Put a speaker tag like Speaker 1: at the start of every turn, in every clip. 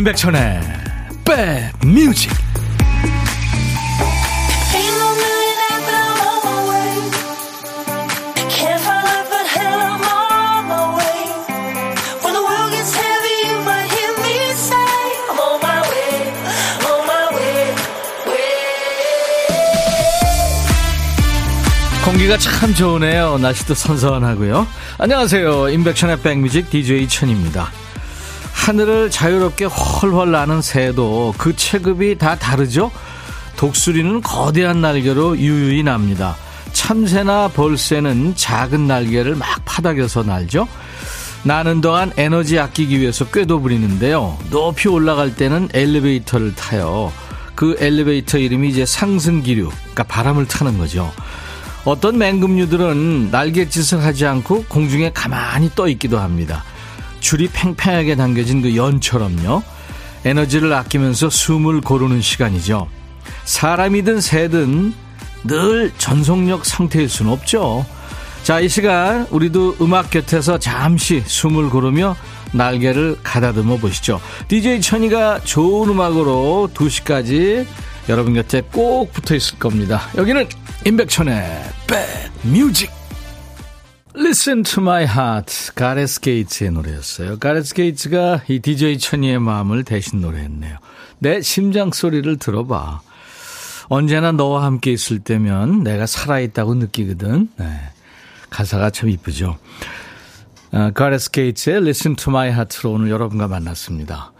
Speaker 1: 임백천의 백뮤직 공기가 참 좋으네요. 날씨도 선선하고요. 안녕하세요. 임백천의 백뮤직 DJ 천입니다. 하늘을 자유롭게 훨훨 나는 새도 그 체급이 다 다르죠? 독수리는 거대한 날개로 유유히 납니다. 참새나 벌새는 작은 날개를 막 파닥여서 날죠? 나는 동안 에너지 아끼기 위해서 꾀도 부리는데요. 높이 올라갈 때는 엘리베이터를 타요. 그 엘리베이터 이름이 이제 상승기류, 그러니까 바람을 타는 거죠. 어떤 맹금류들은 날갯짓을 하지 않고 공중에 가만히 떠 있기도 합니다. 줄이 팽팽하게 당겨진 그 연처럼요. 에너지를 아끼면서 숨을 고르는 시간이죠. 사람이든 새든 늘 전속력 상태일 수는 없죠. 자, 이 시간 우리도 음악 곁에서 잠시 숨을 고르며 날개를 가다듬어 보시죠. DJ 천이가 좋은 음악으로 2시까지 여러분 곁에 꼭 붙어 있을 겁니다. 여기는 임백천의 백뮤직 Listen to my heart. 가레스 게이츠의 노래였어요. 가레스 게이츠가 이 DJ 천이의 마음을 대신 노래했네요. 내 심장 소리를 들어봐. 언제나 너와 함께 있을 때면 내가 살아있다고 느끼거든. 네. 가사가 참 이쁘죠. 아, 가레스 게이츠의 Listen to my heart로 오늘 여러분과 만났습니다.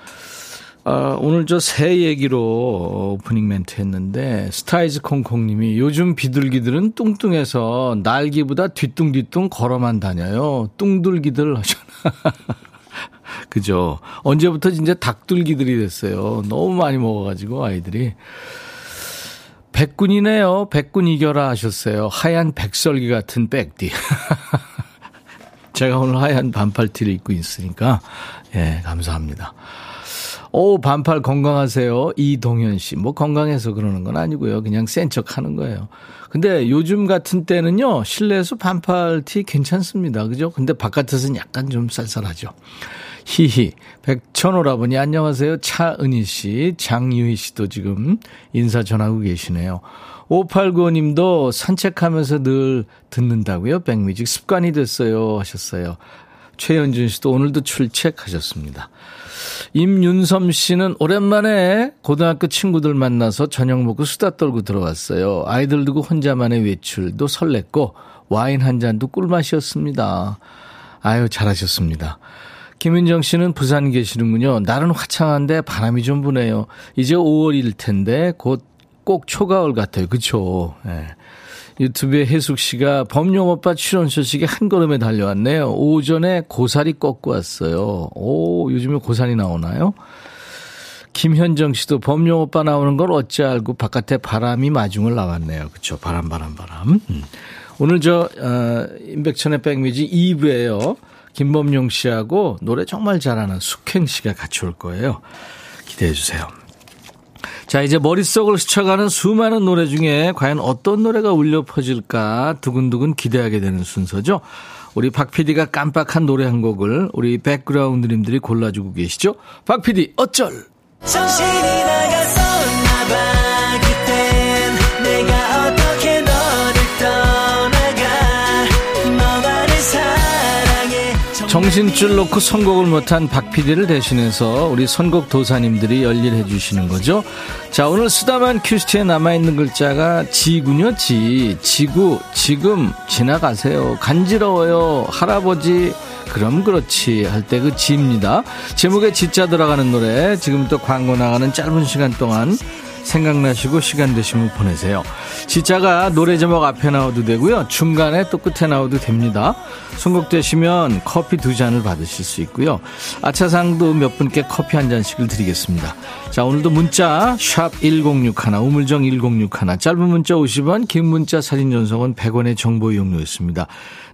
Speaker 1: 어, 오늘 저 새 얘기로 오프닝 멘트 했는데 스타이즈 콩콩님이 요즘 비둘기들은 뚱뚱해서 날기보다 뒤뚱뒤뚱 걸어만 다녀요. 뚱둘기들 하셨나. 그죠. 언제부터 진짜 닭둘기들이 됐어요. 너무 많이 먹어가지고 아이들이. 백군이네요. 백군 이겨라 하셨어요. 하얀 백설기 같은 백디. 제가 오늘 하얀 반팔티를 입고 있으니까, 예, 감사합니다. 오, 반팔 건강하세요. 이동현 씨. 뭐 건강해서 그러는 건 아니고요. 그냥 센 척 하는 거예요. 근데 요즘 같은 때는요, 실내에서 반팔 티 괜찮습니다. 그죠? 근데 바깥에서는 약간 좀 쌀쌀하죠. 히히. 백천오라버니 안녕하세요. 차은희 씨, 장유희 씨도 지금 인사 전하고 계시네요. 5895님도 산책하면서 늘 듣는다고요? 백뮤직 습관이 됐어요. 하셨어요. 최현준 씨도 오늘도 출첵하셨습니다. 임윤섬 씨는 오랜만에 고등학교 친구들 만나서 저녁 먹고 수다 떨고 들어왔어요. 아이들 두고 혼자만의 외출도 설렜고 와인 한 잔도 꿀맛이었습니다. 아유, 잘하셨습니다. 김윤정 씨는 부산 계시는군요. 날은 화창한데 바람이 좀 부네요. 이제 5월일 텐데 곧 꼭 초가을 같아요. 그쵸? 네. 유튜브에 혜숙 씨가 범용 오빠 출연 소식에 한 걸음에 달려왔네요. 오전에 고사리 꺾고 왔어요. 오, 요즘에 고사리 나오나요? 김현정 씨도 범용 오빠 나오는 걸 어찌 알고 바깥에 바람이 마중을 나왔네요. 그쵸. 바람, 바람, 바람. 음. 오늘 저, 어, 임백천의 백미지 2부에요. 김범용 씨하고 노래 정말 잘하는 숙행 씨가 같이 올 거예요. 기대해 주세요. 자, 이제 머릿속을 스쳐가는 수많은 노래 중에 과연 어떤 노래가 울려 퍼질까 두근두근 기대하게 되는 순서죠. 우리 박 PD가 깜빡한 노래 한 곡을 우리 백그라운드님들이 골라주고 계시죠. 박 PD, 어쩔! 정신이 나갔 정신줄 놓고 선곡을 못한 박 PD를 대신해서 우리 선곡 도사님들이 열일해 주시는 거죠. 자, 오늘 쓰다만 큐시트에 남아있는 글자가 지군요, 지. 지구, 지금, 지나가세요. 간지러워요. 할아버지, 그럼 그렇지. 할 때 그 지입니다. 제목에 지자 들어가는 노래, 지금부터 광고 나가는 짧은 시간 동안 생각나시고 시간 되시면 보내세요. 지자가 노래 제목 앞에 나와도 되고요. 중간에 또 끝에 나와도 됩니다. 선곡되시면 커피 두 잔을 받으실 수 있고요. 아차상도 몇 분께 커피 한 잔씩을 드리겠습니다. 자, 오늘도 문자 샵 1061, 우물정 1061, 짧은 문자 50원, 긴 문자 사진 전송은 100원의 정보 이용료였습니다.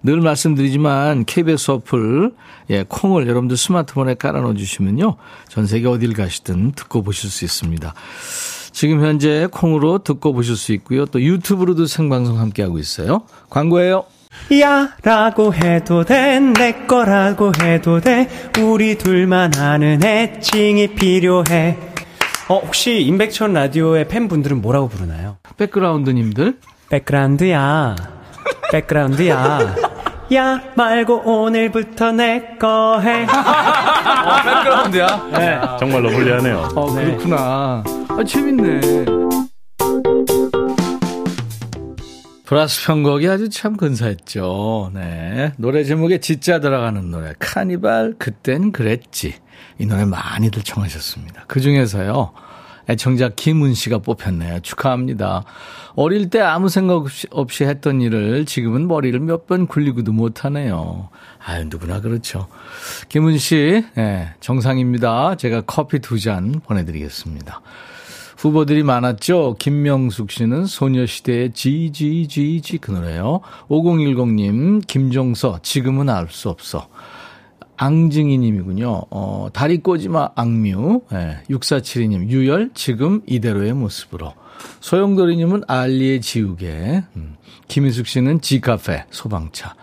Speaker 1: 늘 말씀드리지만 KBS 어플 예, 콩을 여러분들 스마트폰에 깔아 넣어 주시면요. 전 세계 어딜 가시든 듣고 보실 수 있습니다. 지금 현재 콩으로 듣고 보실 수 있고요. 또 유튜브로도 생방송 함께하고 있어요. 광고예요.
Speaker 2: 야 라고 해도 돼 내 거라고 해도 돼 우리 둘만 아는 애칭이 필요해 어 혹시 임백천 라디오의 팬분들은 뭐라고 부르나요?
Speaker 1: 백그라운드님들
Speaker 2: 백그라운드야 백그라운드야 야 말고 오늘부터 내 거 해.
Speaker 1: 어, 백그라운드야?
Speaker 3: 네. 정말로 불리하네요.
Speaker 1: 어, 그렇구나. 아, 재밌네. 브라스 편곡이 아주 참 근사했죠. 네. 노래 제목에 진짜 들어가는 노래. 카니발, 그땐 그랬지. 이 노래 많이들 청하셨습니다. 그 중에서요. 애청자 김은 씨가 뽑혔네요. 축하합니다. 어릴 때 아무 생각 없이, 없이 했던 일을 지금은 머리를 몇 번 굴리고도 못하네요. 아유, 누구나 그렇죠. 김은 씨, 네, 정상입니다. 제가 커피 두 잔 보내드리겠습니다. 후보들이 많았죠. 김명숙 씨는 소녀시대의 GGGG 그 노래요. 5010님, 김종서, 지금은 알 수 없어. 앙증이 님이군요. 어, 다리 꼬지마 악뮤. 예, 6472님, 유열, 지금 이대로의 모습으로. 소영돌이 님은 알리의 지우개. 음, 김희숙 씨는 지카페, 소방차.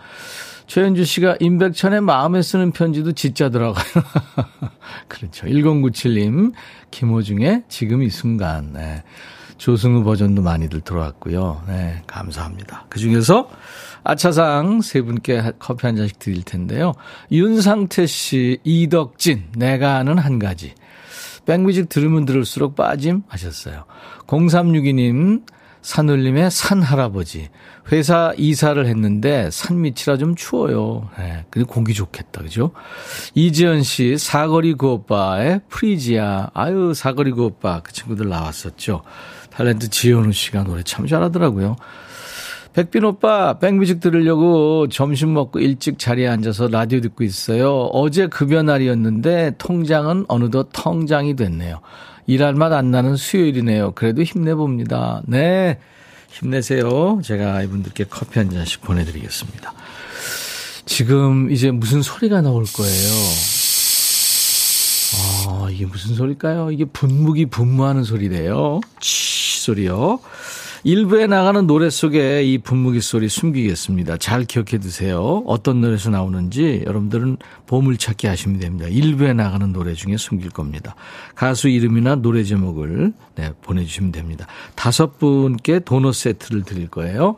Speaker 1: 최현주 씨가 임백천의 마음에 쓰는 편지도 진짜 들어가요. 그렇죠. 1097님, 김호중의 지금 이 순간. 네. 조승우 버전도 많이들 들어왔고요. 네, 감사합니다. 그 중에서 아차상 세 분께 커피 한 잔씩 드릴 텐데요. 윤상태 씨, 이덕진, 내가 아는 한 가지. 백뮤직 들으면 들을수록 빠짐 하셨어요. 0362님, 산울림의 산 할아버지. 회사 이사를 했는데 산 밑이라 좀 추워요. 네, 근데 공기 좋겠다. 그죠? 이지연 씨, 사거리 그 오빠의 프리지아. 아유, 사거리 그 오빠. 그 친구들 나왔었죠. 탤런트 지현우 씨가 노래 참 잘하더라고요. 백빈 오빠, 백뮤직 들으려고 점심 먹고 일찍 자리에 앉아서 라디오 듣고 있어요. 어제 급여 날이었는데 통장은 어느덧 통장이 됐네요. 일할 맛 안 나는 수요일이네요. 그래도 힘내봅니다. 네. 힘내세요. 제가 이분들께 커피 한 잔씩 보내드리겠습니다. 지금 이제 무슨 소리가 나올 거예요. 아, 이게 무슨 소리일까요? 이게 분무기 분무하는 소리래요. 치 소리요. 일부에 나가는 노래 속에 이 분무기 소리 숨기겠습니다. 잘 기억해 두세요. 어떤 노래에서 나오는지 여러분들은 보물찾기 하시면 됩니다. 일부에 나가는 노래 중에 숨길 겁니다. 가수 이름이나 노래 제목을 네, 보내주시면 됩니다. 다섯 분께 도넛 세트를 드릴 거예요.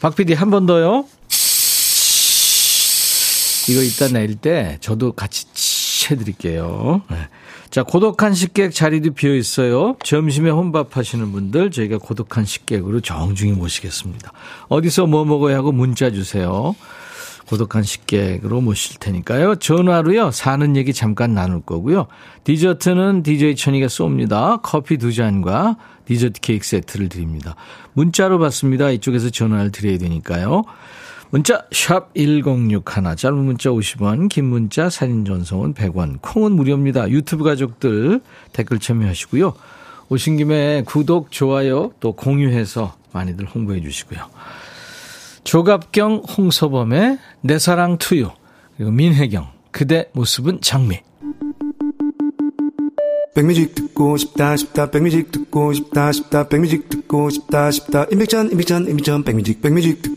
Speaker 1: 박 PD 한 번 더요. 이거 이따 내릴 때 저도 같이 치 해드릴게요. 네. 자, 고독한 식객 자리도 비어 있어요. 점심에 혼밥 하시는 분들 저희가 고독한 식객으로 정중히 모시겠습니다. 어디서 뭐 먹어야 하고 문자 주세요. 고독한 식객으로 모실 테니까요. 전화로요. 사는 얘기 잠깐 나눌 거고요. 디저트는 DJ 천이가 쏩니다. 커피 두 잔과 디저트 케이크 세트를 드립니다. 문자로 받습니다. 이쪽에서 전화를 드려야 되니까요. 문자 1061, 짧은 문자 50원, 긴 문자 사진 전송은 100원, 콩은 무료입니다. 유튜브 가족들 댓글 참여하시고요. 오신 김에 구독, 좋아요 또 공유해서 많이들 홍보해 주시고요. 조갑경, 홍서범의 내 사랑 투유 그리고 민혜경 그대 모습은 장미
Speaker 4: 백뮤직 듣고 싶다 싶다 백뮤직 듣고 싶다 싶다 백뮤직 듣고 싶다 싶다 임백천 임백천 임백천 백뮤직 백뮤직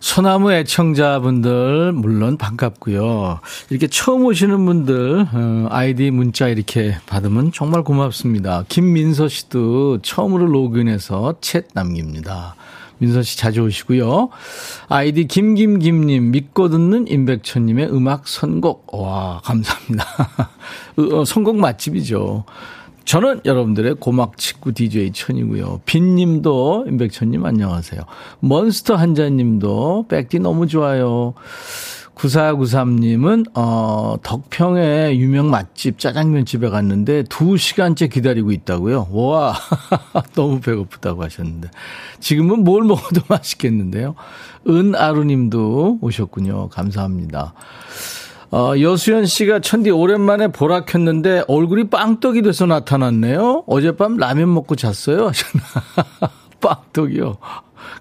Speaker 1: 소나무 애청자분들 물론 반갑고요. 이렇게 처음 오시는 분들 어, 아이디 문자 이렇게 받으면 정말 고맙습니다. 김민서 씨도 처음으로 로그인해서 챗 남깁니다. 민선 씨 자주 오시고요. 아이디 김김김님 믿고 듣는 임백천님의 음악 선곡. 와 감사합니다. 어, 선곡 맛집이죠. 저는 여러분들의 고막 친구 DJ 천이고요. 빈님도 임백천님 안녕하세요. 몬스터 한자님도 백디 너무 좋아요. 9493님은, 어, 덕평에 유명 맛집 짜장면 집에 갔는데 2시간째 기다리고 있다고요? 와, 너무 배고프다고 하셨는데. 지금은 뭘 먹어도 맛있겠는데요. 은아루 님도 오셨군요. 감사합니다. 어, 여수연 씨가 천디 오랜만에 보라 켰는데 얼굴이 빵떡이 돼서 나타났네요. 어젯밤 라면 먹고 잤어요. 빵떡이요.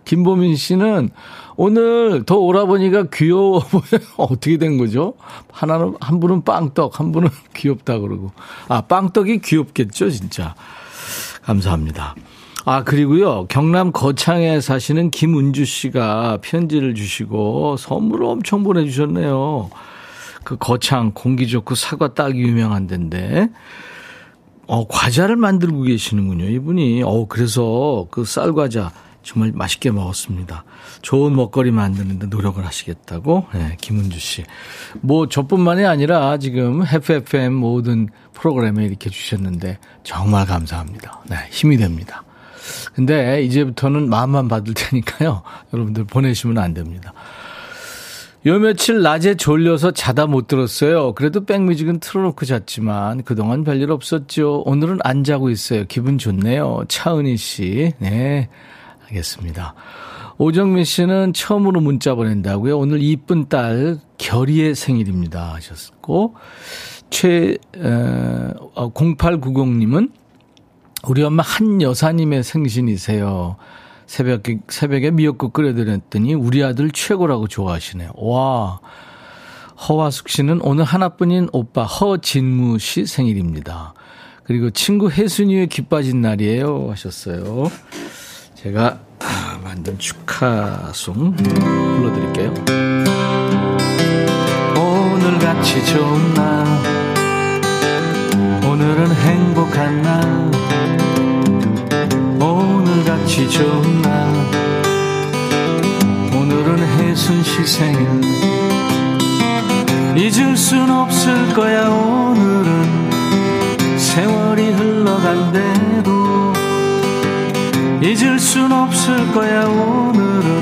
Speaker 1: 김보민 씨는 오늘 더 오라버니가 귀여워 보여요. 어떻게 된 거죠? 하나는, 한 분은 빵떡, 한 분은 귀엽다 그러고. 아, 빵떡이 귀엽겠죠, 진짜. 감사합니다. 아, 그리고요, 경남 거창에 사시는 김은주 씨가 편지를 주시고 선물을 엄청 보내주셨네요. 그 거창 공기 좋고 사과 딱이 유명한 데인데, 어, 과자를 만들고 계시는군요, 이분이. 어, 그래서 그 쌀과자 정말 맛있게 먹었습니다. 좋은 먹거리 만드는데 노력을 하시겠다고, 네, 김은주 씨. 뭐, 저뿐만이 아니라 지금 FFM 모든 프로그램에 이렇게 주셨는데 정말 감사합니다. 네, 힘이 됩니다. 근데 이제부터는 마음만 받을 테니까요. 여러분들 보내시면 안 됩니다. 요 며칠 낮에 졸려서 자다 못 들었어요. 그래도 백뮤직은 틀어놓고 잤지만 그동안 별일 없었죠. 오늘은 안 자고 있어요. 기분 좋네요. 차은희 씨. 네. 알겠습니다. 오정민 씨는 처음으로 문자 보낸다고요. 오늘 이쁜 딸 결이의 생일입니다. 하셨고, 최, 어, 0890님은 우리 엄마 한 여사님의 생신이세요. 새벽에, 새벽에 미역국 끓여드렸더니 우리 아들 최고라고 좋아하시네요. 와. 허화숙 씨는 오늘 하나뿐인 오빠 허진무 씨 생일입니다. 그리고 친구 혜순이의 기 빠진 날이에요. 하셨어요. 제가 아, 만든 축하송 불러드릴게요. 오늘 같이 좋은 날 오늘은 행복한 날 오늘같이 좋은 날 오늘은 혜순 씨 생일 잊을 순 없을 거야 오늘은. 세월이 흘러간대도 잊을 순 없을 거야 오늘은.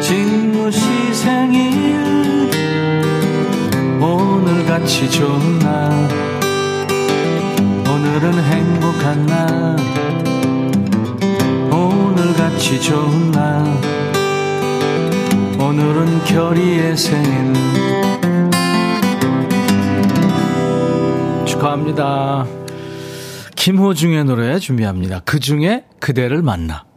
Speaker 1: 진무 씨 생일 오늘같이 좋은 날 오늘은 행복한 날 오늘같이 좋은 날 오늘은 결의의 생일 축하합니다. 김호중의 노래 준비합니다. 그 중에 그대를 만나.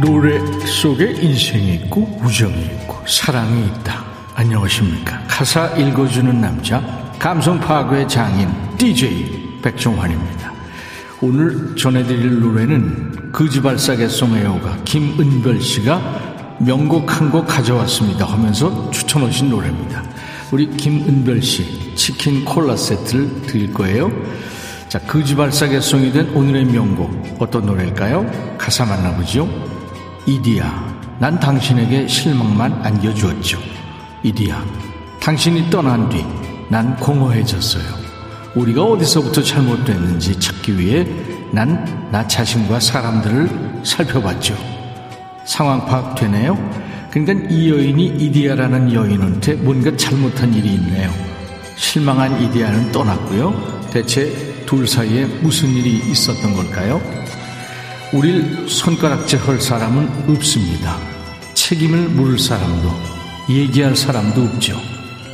Speaker 1: 노래 속에 인생이 있고 우정이 있고 사랑이 있다. 안녕하십니까. 가사 읽어주는 남자 감성 파괴 장인 DJ 백종환입니다. 오늘 전해드릴 노래는 그지발사계송 애호가 김은별 씨가 명곡 한 곡 가져왔습니다 하면서 추천하신 노래입니다. 우리 김은별 씨 치킨 콜라 세트를 드릴 거예요. 자, 그지발사계송이 된 오늘의 명곡 어떤 노래일까요? 가사 만나보죠. 이디야, 난 당신에게 실망만 안겨주었죠. 이디야, 당신이 떠난 뒤 난 공허해졌어요. 우리가 어디서부터 잘못됐는지 찾기 위해 난 나 자신과 사람들을 살펴봤죠. 상황 파악되네요? 그러니까 이 여인이 이디아라는 여인한테 뭔가 잘못한 일이 있네요. 실망한 이디아는 떠났고요. 대체 둘 사이에 무슨 일이 있었던 걸까요? 우릴 손가락질 할 사람은 없습니다. 책임을 물을 사람도, 얘기할 사람도 없죠.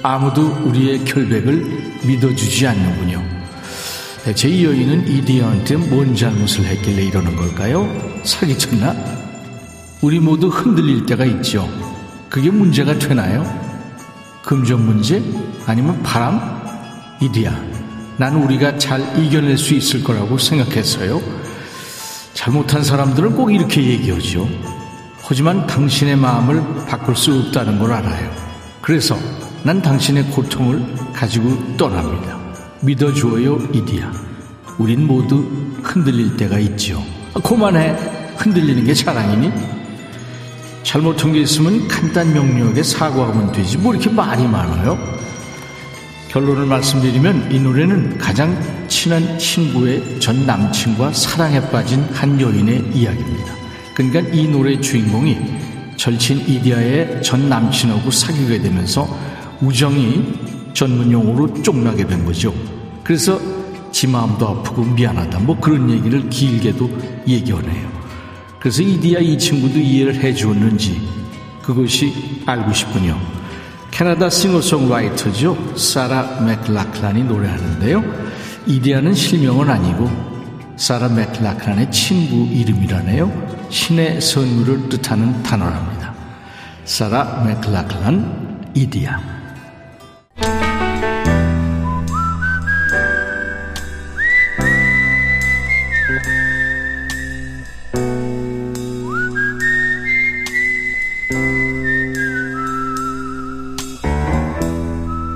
Speaker 1: 아무도 우리의 결백을 믿어주지 않는군요. 이 여인은 이디아한테 뭔 잘못을 했길래 이러는 걸까요? 사기쳤나? 우리 모두 흔들릴 때가 있죠. 그게 문제가 되나요? 금전 문제? 아니면 바람? 이디야, 난 우리가 잘 이겨낼 수 있을 거라고 생각했어요. 잘못한 사람들은 꼭 이렇게 얘기하죠. 하지만 당신의 마음을 바꿀 수 없다는 걸 알아요. 그래서 난 당신의 고통을 가지고 떠납니다. 믿어주어요, 이디야. 우린 모두 흔들릴 때가 있지요. 아, 그만해. 흔들리는 게 자랑이니? 잘못한 게 있으면 간단 명료하게 사과하면 되지 뭐 이렇게 말이 많아요? 결론을 말씀드리면 이 노래는 가장 친한 친구의 전 남친과 사랑에 빠진 한 여인의 이야기입니다. 그러니까 이 노래의 주인공이 절친 이디아의 전 남친하고 사귀게 되면서 우정이 전문 용어로 쫑나게 된 거죠. 그래서 지 마음도 아프고 미안하다 뭐 그런 얘기를 길게도 얘기하네요. 그래서 이디아 이 친구도 이해를 해 주었는지 그것이 알고 싶군요. 캐나다 싱어송라이터죠. 사라 맥락란이 노래하는데요. 이디아는 실명은 아니고 사라 맥락란의 친구 이름이라네요. 신의 선물을 뜻하는 단어랍니다. 사라 맥락란 이디아.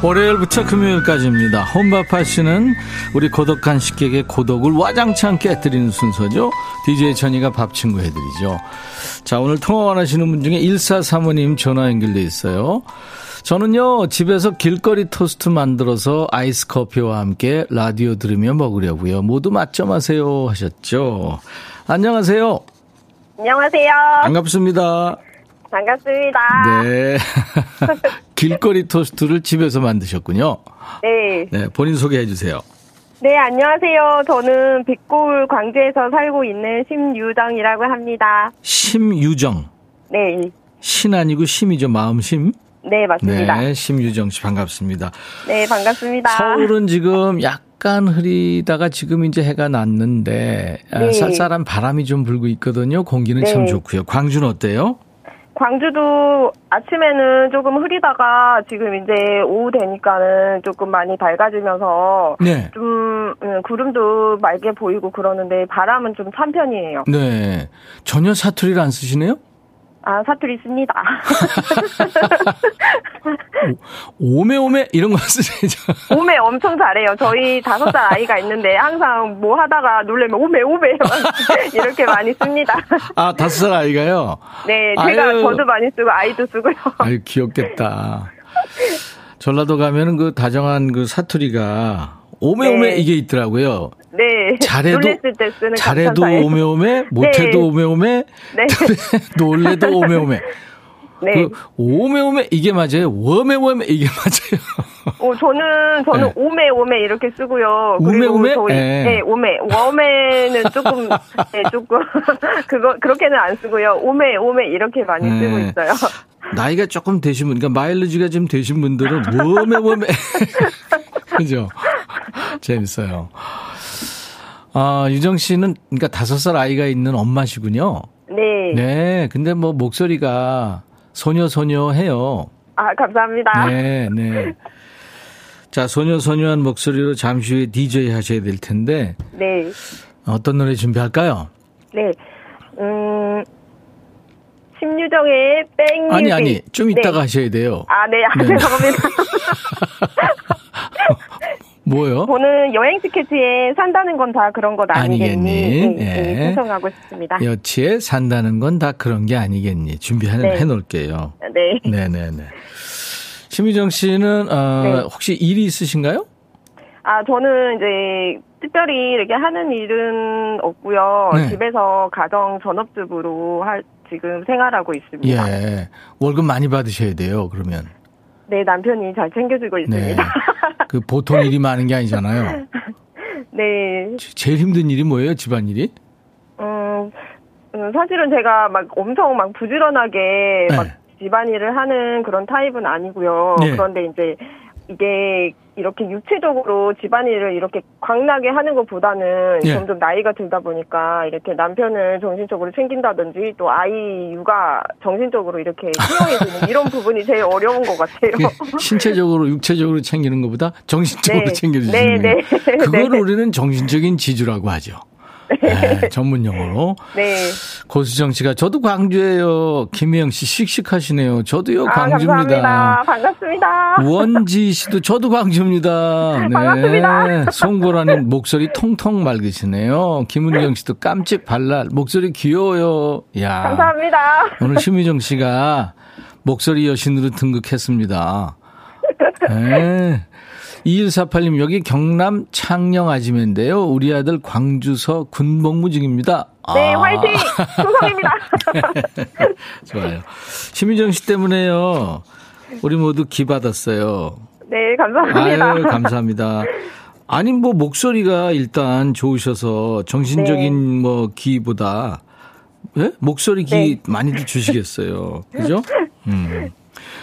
Speaker 1: 월요일부터 금요일까지입니다. 혼밥하시는 우리 고독한 식객의 고독을 와장치 않게 깨뜨리는 순서죠. DJ 천이가 밥 친구 해드리죠. 자, 오늘 통화 원하시는 분 중에 1435님 전화 연결돼 있어요. 저는요, 집에서 길거리 토스트 만들어서 아이스 커피와 함께 라디오 들으며 먹으려고요. 모두 맛점하세요 하셨죠. 안녕하세요.
Speaker 3: 안녕하세요.
Speaker 1: 반갑습니다.
Speaker 3: 반갑습니다.
Speaker 1: 네. 길거리 토스트를 집에서 만드셨군요.
Speaker 3: 네.
Speaker 1: 네, 본인 소개해 주세요.
Speaker 3: 네, 안녕하세요. 저는 백골 광주에서 살고 있는 심유정이라고 합니다.
Speaker 1: 심유정.
Speaker 3: 네.
Speaker 1: 신 아니고 심이죠. 마음심.
Speaker 3: 네, 맞습니다.
Speaker 1: 네, 심유정 씨 반갑습니다.
Speaker 3: 네, 반갑습니다.
Speaker 1: 서울은 지금 약간 흐리다가 지금 이제 해가 났는데 아,
Speaker 3: 네.
Speaker 1: 쌀쌀한 바람이 좀 불고 있거든요. 공기는 참
Speaker 3: 네.
Speaker 1: 좋고요. 광주는 어때요?
Speaker 3: 광주도 아침에는 조금 흐리다가 지금 이제 오후 되니까는 조금 많이 밝아지면서
Speaker 1: 네.
Speaker 3: 좀 음, 구름도 맑게 보이고 그러는데 바람은 좀 찬 편이에요.
Speaker 1: 네. 전혀 사투리를 안 쓰시네요?
Speaker 3: 아, 사투리 있습니다.
Speaker 1: 오메오메 이런 거 쓰시죠.
Speaker 3: 오메 엄청 잘해요. 저희 다섯 살 아이가 있는데 항상 뭐 하다가 놀래면 오메 오메 이렇게 많이 씁니다.
Speaker 1: 아, 다섯 살 아이가요?
Speaker 3: 네, 제가
Speaker 1: 아유.
Speaker 3: 저도 많이 쓰고 아이도 쓰고요.
Speaker 1: 아유, 귀엽겠다. 전라도 가면은 그 다정한 그 사투리가 오메오메
Speaker 3: 네.
Speaker 1: 이게 있더라고요.
Speaker 3: 네,
Speaker 1: 잘해도
Speaker 3: 놀랬을 때 쓰는
Speaker 1: 잘해도
Speaker 3: 감탄사예요.
Speaker 1: 오메오메, 못해도
Speaker 3: 네.
Speaker 1: 오메오메,
Speaker 3: 네.
Speaker 1: 놀래도 오메오메.
Speaker 3: 네,
Speaker 1: 그 오메오메 이게 맞아요. 워메워메 이게 맞아요.
Speaker 3: 어, 저는 저는
Speaker 1: 네.
Speaker 3: 오메 오메 이렇게 쓰고요.
Speaker 1: 우메?
Speaker 3: 저희
Speaker 1: 네.
Speaker 3: 네, 오메 워메는 조금 네, 조금 그거 그렇게는 안 쓰고요. 오메 오메 이렇게 많이
Speaker 1: 네.
Speaker 3: 쓰고 있어요.
Speaker 1: 나이가 조금 되신 분, 그러니까 마일리지가 좀 되신 분들은 워메워메. 그죠? 재밌어요. 아, 유정 씨는 그러니까 다섯 살 아이가 있는 엄마시군요.
Speaker 3: 네,
Speaker 1: 네. 근데 뭐 목소리가 소녀 소녀 해요.
Speaker 3: 아 감사합니다.
Speaker 1: 네, 네. 자, 소녀 소녀한 목소리로 잠시 후에 DJ 하셔야 될 텐데
Speaker 3: 네.
Speaker 1: 어떤 노래 준비할까요?
Speaker 3: 네. 음, 심유정의 백뮤직.
Speaker 1: 아니 아니 좀
Speaker 3: 네.
Speaker 1: 이따가 하셔야 돼요.
Speaker 3: 아, 네. 아,
Speaker 1: 네.
Speaker 3: 죄송합니다.
Speaker 1: 뭐요?
Speaker 3: 저는 여행 스케치에 산다는 건 다 그런 것 아니겠니?
Speaker 1: 아니겠니?
Speaker 3: 네, 네,
Speaker 1: 예.
Speaker 3: 신청하고 싶습니다.
Speaker 1: 여치에 산다는 건 다 그런 게 아니겠니? 준비해
Speaker 3: 네.
Speaker 1: 놓을게요.
Speaker 3: 네.
Speaker 1: 네네네. 심희정 씨는 어,
Speaker 3: 네.
Speaker 1: 혹시 일이 있으신가요?
Speaker 3: 아, 저는 이제 특별히 이렇게 하는 일은 없고요.
Speaker 1: 네.
Speaker 3: 집에서 가정 전업주부로 할, 지금 생활하고 있습니다.
Speaker 1: 예. 월급 많이 받으셔야 돼요. 그러면.
Speaker 3: 네, 남편이 잘 챙겨주고
Speaker 1: 네.
Speaker 3: 있습니다.
Speaker 1: 그 보통 일이 많은 게 아니잖아요.
Speaker 3: 네.
Speaker 1: 제- 제일 힘든 일이 뭐예요? 집안일이?
Speaker 3: 음, 음, 사실은 제가 막 엄청 막 부지런하게
Speaker 1: 네.
Speaker 3: 막 집안일을 하는 그런 타입은 아니고요.
Speaker 1: 네.
Speaker 3: 그런데 이제 이게 이렇게 육체적으로 집안일을 이렇게 광나게 하는 것보다는
Speaker 1: 예.
Speaker 3: 점점 나이가 들다 보니까 이렇게 남편을 정신적으로 챙긴다든지 또 아이 육아 정신적으로 이렇게 수용해주는 이런 부분이 제일 어려운 것 같아요.
Speaker 1: 신체적으로 육체적으로 챙기는 것보다 정신적으로
Speaker 3: 네.
Speaker 1: 챙겨주시는
Speaker 3: 네. 네.
Speaker 1: 그걸
Speaker 3: 네.
Speaker 1: 우리는 정신적인 지주라고 하죠. 네, 전문 용어로.
Speaker 3: 네.
Speaker 1: 고수정 씨가 저도 광주예요. 김혜영 씨 씩씩하시네요. 저도요
Speaker 3: 아,
Speaker 1: 광주입니다.
Speaker 3: 감사합니다. 반갑습니다.
Speaker 1: 원지 씨도 저도 광주입니다. 네.
Speaker 3: 반갑습니다.
Speaker 1: 송보라님 목소리 통통 맑으시네요. 김은경 씨도 깜찍 발랄 목소리 귀여워요. 야.
Speaker 3: 감사합니다.
Speaker 1: 오늘 심희정 씨가 목소리 여신으로 등극했습니다. 네. 2148님, 여기 경남 창녕 아지매인데요. 우리 아들 광주서 군복무 중입니다.
Speaker 3: 네,
Speaker 1: 아.
Speaker 3: 화이팅! 충성입니다.
Speaker 1: 좋아요. 심희정 씨 때문에요. 우리 모두 기 받았어요.
Speaker 3: 네, 감사합니다.
Speaker 1: 아유, 감사합니다. 아니, 뭐, 목소리가 일단 좋으셔서 정신적인
Speaker 3: 네.
Speaker 1: 뭐, 기보다, 예? 목소리 기
Speaker 3: 네.
Speaker 1: 많이들 주시겠어요. 그죠? 음.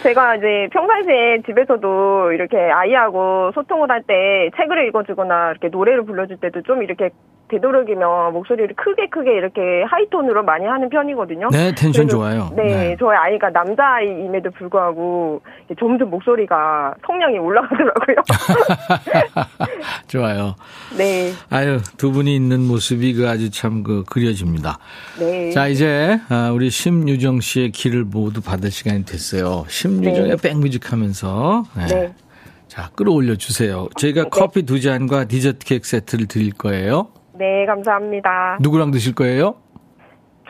Speaker 3: 제가 이제 평상시에 집에서도 이렇게 아이하고 소통을 할 때 책을 읽어주거나 이렇게 노래를 불러줄 때도 좀 이렇게 되도록이면 목소리를 크게 크게 이렇게 하이톤으로 많이 하는 편이거든요.
Speaker 1: 네, 텐션 좋아요.
Speaker 3: 네,
Speaker 1: 네.
Speaker 3: 저희 아이가 남자아이임에도 불구하고 점점 목소리가 성량이 올라가더라고요.
Speaker 1: 좋아요.
Speaker 3: 네,
Speaker 1: 아유, 두 분이 있는 모습이 그 아주 참 그 그려집니다.
Speaker 3: 네.
Speaker 1: 자, 이제 아, 우리 심유정 씨의 길을 모두 받을 시간이 됐어요. 심유정의 백뮤직 하면서 네.
Speaker 3: 네.
Speaker 1: 자, 끌어올려 주세요. 저희가 커피 두 잔과 디저트 케이크 세트를 드릴 거예요.
Speaker 3: 네, 감사합니다.
Speaker 1: 누구랑 드실 거예요?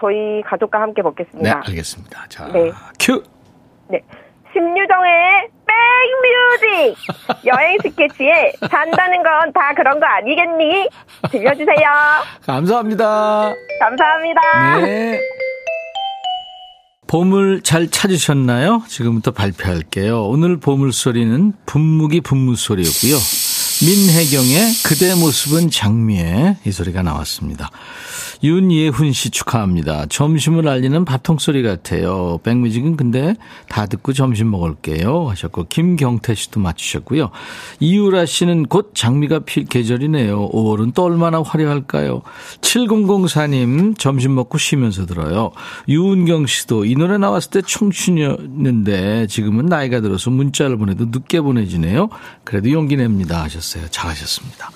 Speaker 3: 저희 가족과 함께
Speaker 1: 네,
Speaker 3: 먹겠습니다.
Speaker 1: 알겠습니다. 자,
Speaker 3: 네.
Speaker 1: 큐.
Speaker 3: 네. 심유정의 백뮤직! 여행 스케치에 잔다는 건 다 그런 거 아니겠니? 들려주세요.
Speaker 1: 감사합니다.
Speaker 3: 감사합니다.
Speaker 1: 네. 보물 잘 찾으셨나요? 지금부터 발표할게요. 오늘 보물 소리는 분무기 분무 소리였고요. 민혜경의 그대 모습은 장미에 이 소리가 나왔습니다. 윤예훈 씨 축하합니다. 점심을 알리는 밥통 소리 같아요. 백뮤직은 근데 다 듣고 점심 먹을게요. 하셨고, 김경태 씨도 맞추셨고요. 이유라 씨는 곧 장미가 필 계절이네요. 5월은 또 얼마나 화려할까요? 7004님, 점심 먹고 쉬면서 들어요. 유은경 씨도 이 노래 나왔을 때 청춘이었는데 지금은 나이가 들어서 문자를 보내도 늦게 보내지네요. 그래도 용기 냅니다. 하셨어요. 잘하셨습니다.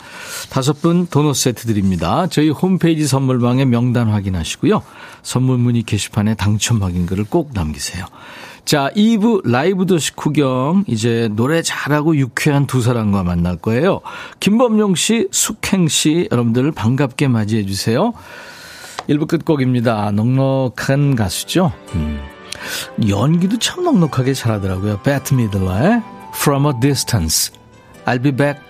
Speaker 1: 다섯 분 도넛 세트 드립니다. 저희 홈페이지 선물방에 명단 확인하시고요. 선물 문의 게시판에 당첨 확인글을 꼭 남기세요. 자, 2부 라이브 도시 구경. 이제 노래 잘하고 유쾌한 두 사람과 만날 거예요. 김범용 씨, 숙행 씨, 여러분들 반갑게 맞이해 주세요. 1부 끝곡입니다. 넉넉한 가수죠. 음. 연기도 참 넉넉하게 잘하더라고요. 배트 미들러의 From a Distance. I'll be back.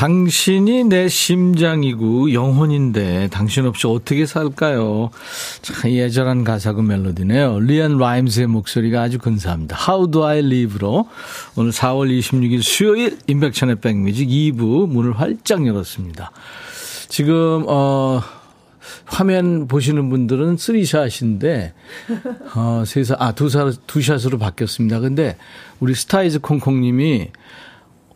Speaker 1: 당신이 내 심장이고 영혼인데 당신 없이 어떻게 살까요? 참 예절한 가사고 멜로디네요. 리안 라임스의 목소리가 아주 근사합니다. How do I live로 오늘 4월 26일 수요일 임백천의 백뮤직 2부 문을 활짝 열었습니다. 지금 어 화면 보시는 분들은 three shot인데 어 세사 아두 두 두 shot으로 바뀌었습니다. 근데 우리 스타이즈 콩콩 님이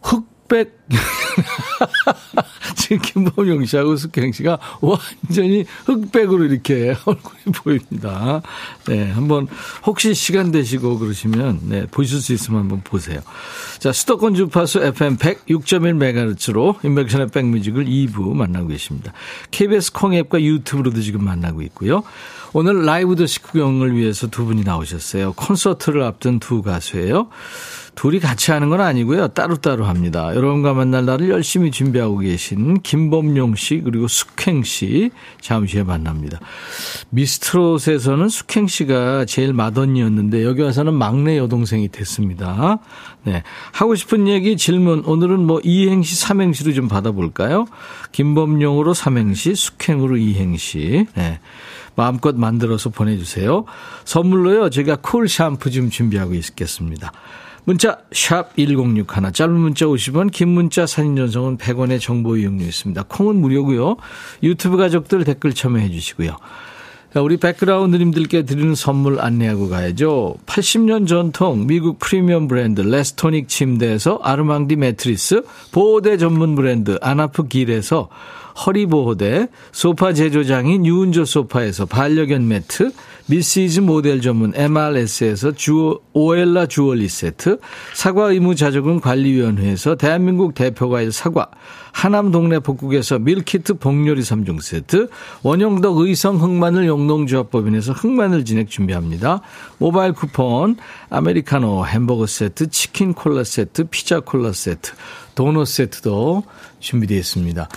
Speaker 1: 흑 백 지금 김범용 씨하고 숙행 씨가 완전히 흑백으로 이렇게 얼굴이 보입니다. 네, 한번 혹시 시간 되시고 그러시면 네, 보실 수 있으면 한번 보세요. 자, 수도권 주파수 FM 106.1MHz로 인백션의 백뮤직을 2부 만나고 계십니다. KBS 콩앱과 유튜브로도 지금 만나고 있고요. 오늘 라이브 더시 구경을 위해서 두 분이 나오셨어요. 콘서트를 앞둔 두 가수예요. 둘이 같이 하는 건 아니고요. 따로따로 합니다. 여러분과 만날 생활을 열심히 준비하고 계신 김범용 씨 그리고 숙행 씨 잠시 후에 만납니다. 미스트롯에서는 숙행 씨가 제일 맏언니였는데 여기 와서는 막내 여동생이 됐습니다. 네. 하고 싶은 얘기 질문 오늘은 뭐 이행시 삼행시로 좀 받아볼까요? 김범용으로 삼행시 숙행으로 이행시. 네. 마음껏 만들어서 보내주세요. 선물로요, 제가 쿨 샴푸 좀 준비하고 있겠습니다. 문자 1061, 짧은 문자 50원, 긴 문자 사진 전송은 100원의 정보 이용료 있습니다. 콩은 무료고요. 유튜브 가족들 댓글 참여해 주시고요. 우리 백그라운드님들께 드리는 선물 안내하고 가야죠. 80년 전통 미국 프리미엄 브랜드 레스토닉 침대에서 아르망디 매트리스, 보호대 전문 브랜드 아나프 길에서 허리보호대, 소파 제조장인 유운조 소파에서 반려견 매트, 미시즈 모델 전문 MRS에서 주어, 오엘라 주얼리 세트, 사과 의무 자조금 관리위원회에서 대한민국 대표과일 사과, 하남 동네 복국에서 밀키트 복요리 3종 세트, 원형덕 의성 흑마늘 영농조합법인에서 흑마늘 진액 준비합니다. 모바일 쿠폰, 아메리카노 햄버거 세트, 치킨 콜라 세트, 피자 콜라 세트, 도넛 세트도 준비되어 있습니다.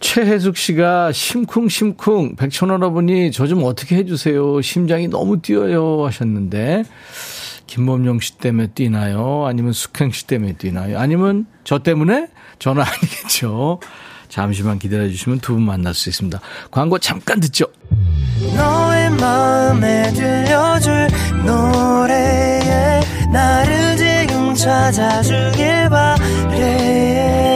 Speaker 1: 최혜숙 씨가 심쿵심쿵 어머니 저좀 어떻게 해주세요. 심장이 너무 뛰어요 하셨는데 김범룡 씨 때문에 뛰나요? 아니면 숙행 씨 때문에 뛰나요? 아니면 저 때문에? 저는 아니겠죠. 잠시만 기다려 주시면 두 분 만날 수 있습니다. 광고 잠깐 듣죠. 너의 마음에 들려줄 노래에 나를 지금 찾아주길 바래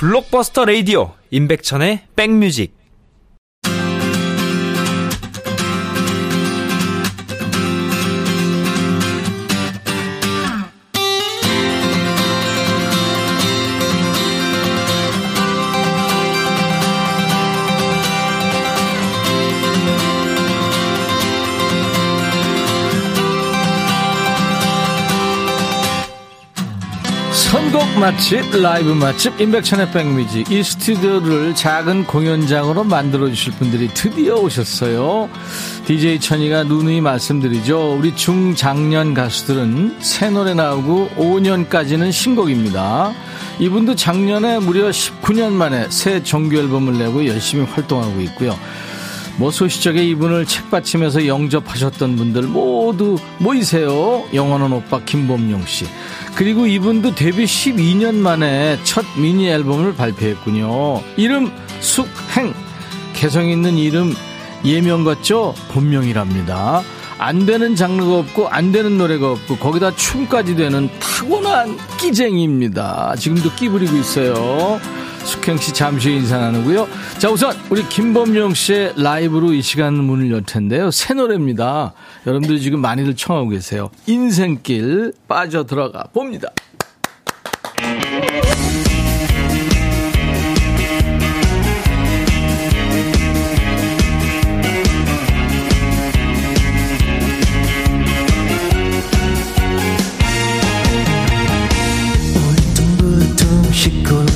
Speaker 2: 블록버스터 레이디오 임백천의 백뮤직
Speaker 1: 맛집, 라이브 맛집, 임백천의 백뮤직. 이 스튜디오를 작은 공연장으로 만들어주실 분들이 드디어 오셨어요. DJ 천이가 누누이 말씀드리죠. 우리 중장년 가수들은 새 노래 나오고 5년까지는 신곡입니다. 이분도 작년에 무려 19년 만에 새 정규 앨범을 내고 열심히 활동하고 있고요. 뭐 소시적에 이분을 책받침해서 영접하셨던 분들 모두 모이세요. 영원한 오빠 김범용 씨. 그리고 이분도 데뷔 12년 만에 첫 미니 앨범을 발표했군요. 이름 숙행. 개성 있는 이름 예명 같죠? 본명이랍니다. 안 되는 장르가 없고 안 되는 노래가 없고 거기다 춤까지 되는 타고난 끼쟁이입니다. 지금도 끼 부리고 있어요. 숙행 씨 잠시 후에 인사 나누고요. 자, 우선 우리 김범용 씨의 라이브로 이 시간 문을 열 텐데요. 새 노래입니다. 여러분들이 지금 많이들 청하고 계세요. 인생길 빠져 들어가 봅니다.
Speaker 5: 시골길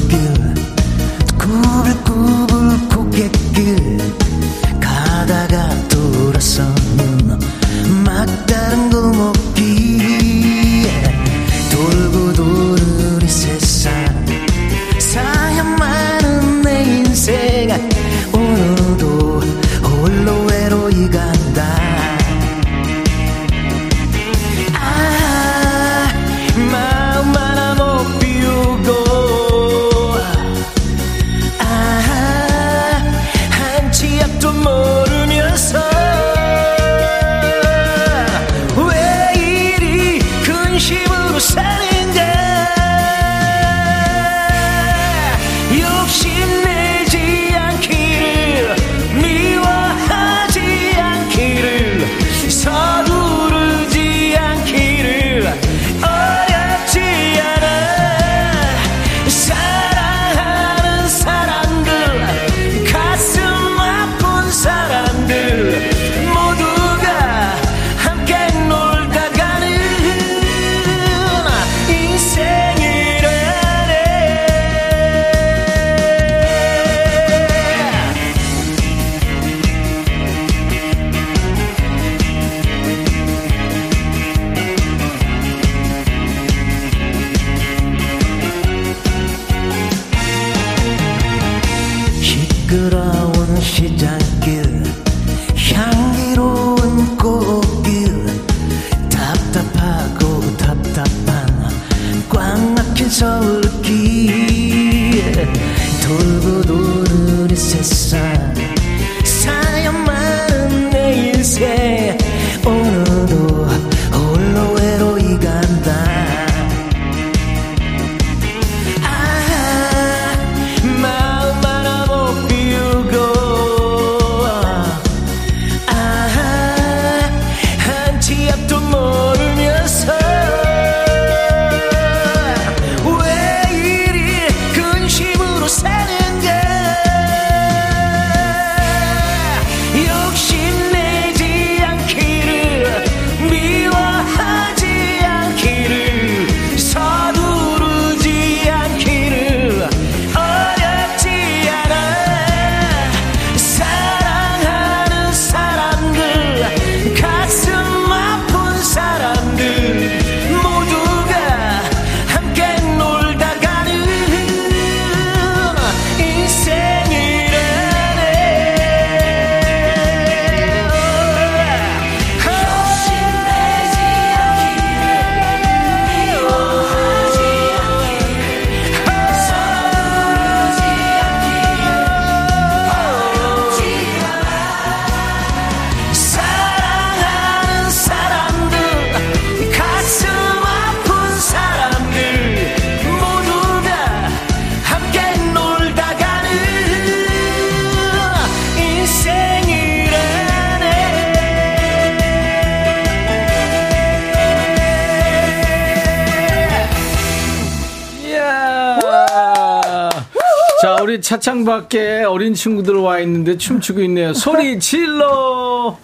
Speaker 1: 차창 밖에 어린 친구들 와 있는데 춤추고 있네요. 소리 질러!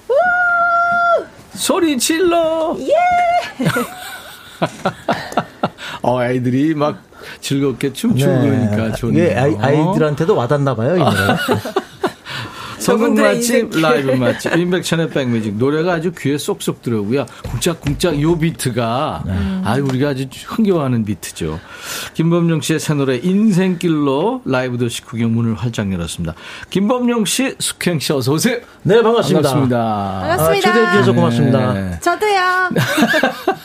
Speaker 1: 소리 질러! 예! 어, 아이들이 막 즐겁게 춤추고 그러니까 좋네요.
Speaker 6: 이게 아이, 아이 들한테도 와닿나 봐요, 이 노래.
Speaker 1: 성공
Speaker 7: 저분들의
Speaker 1: 맛집, 라이브 맛집, 인백천의 백뮤직. 노래가 아주 귀에 쏙쏙 들어오고요. 쿵짝쿵짝 요 비트가, 아유, 우리가 아주 흥겨워하는 비트죠. 김범용 씨의 새 노래, 인생길로 라이브 도시 구경 문을 활짝 열었습니다. 김범용 씨, 숙행 씨, 어서 오세요.
Speaker 6: 네, 반갑습니다.
Speaker 1: 반갑습니다.
Speaker 7: 반갑습니다.
Speaker 6: 아, 초대해 주셔서 고맙습니다.
Speaker 1: 네.
Speaker 7: 저도요.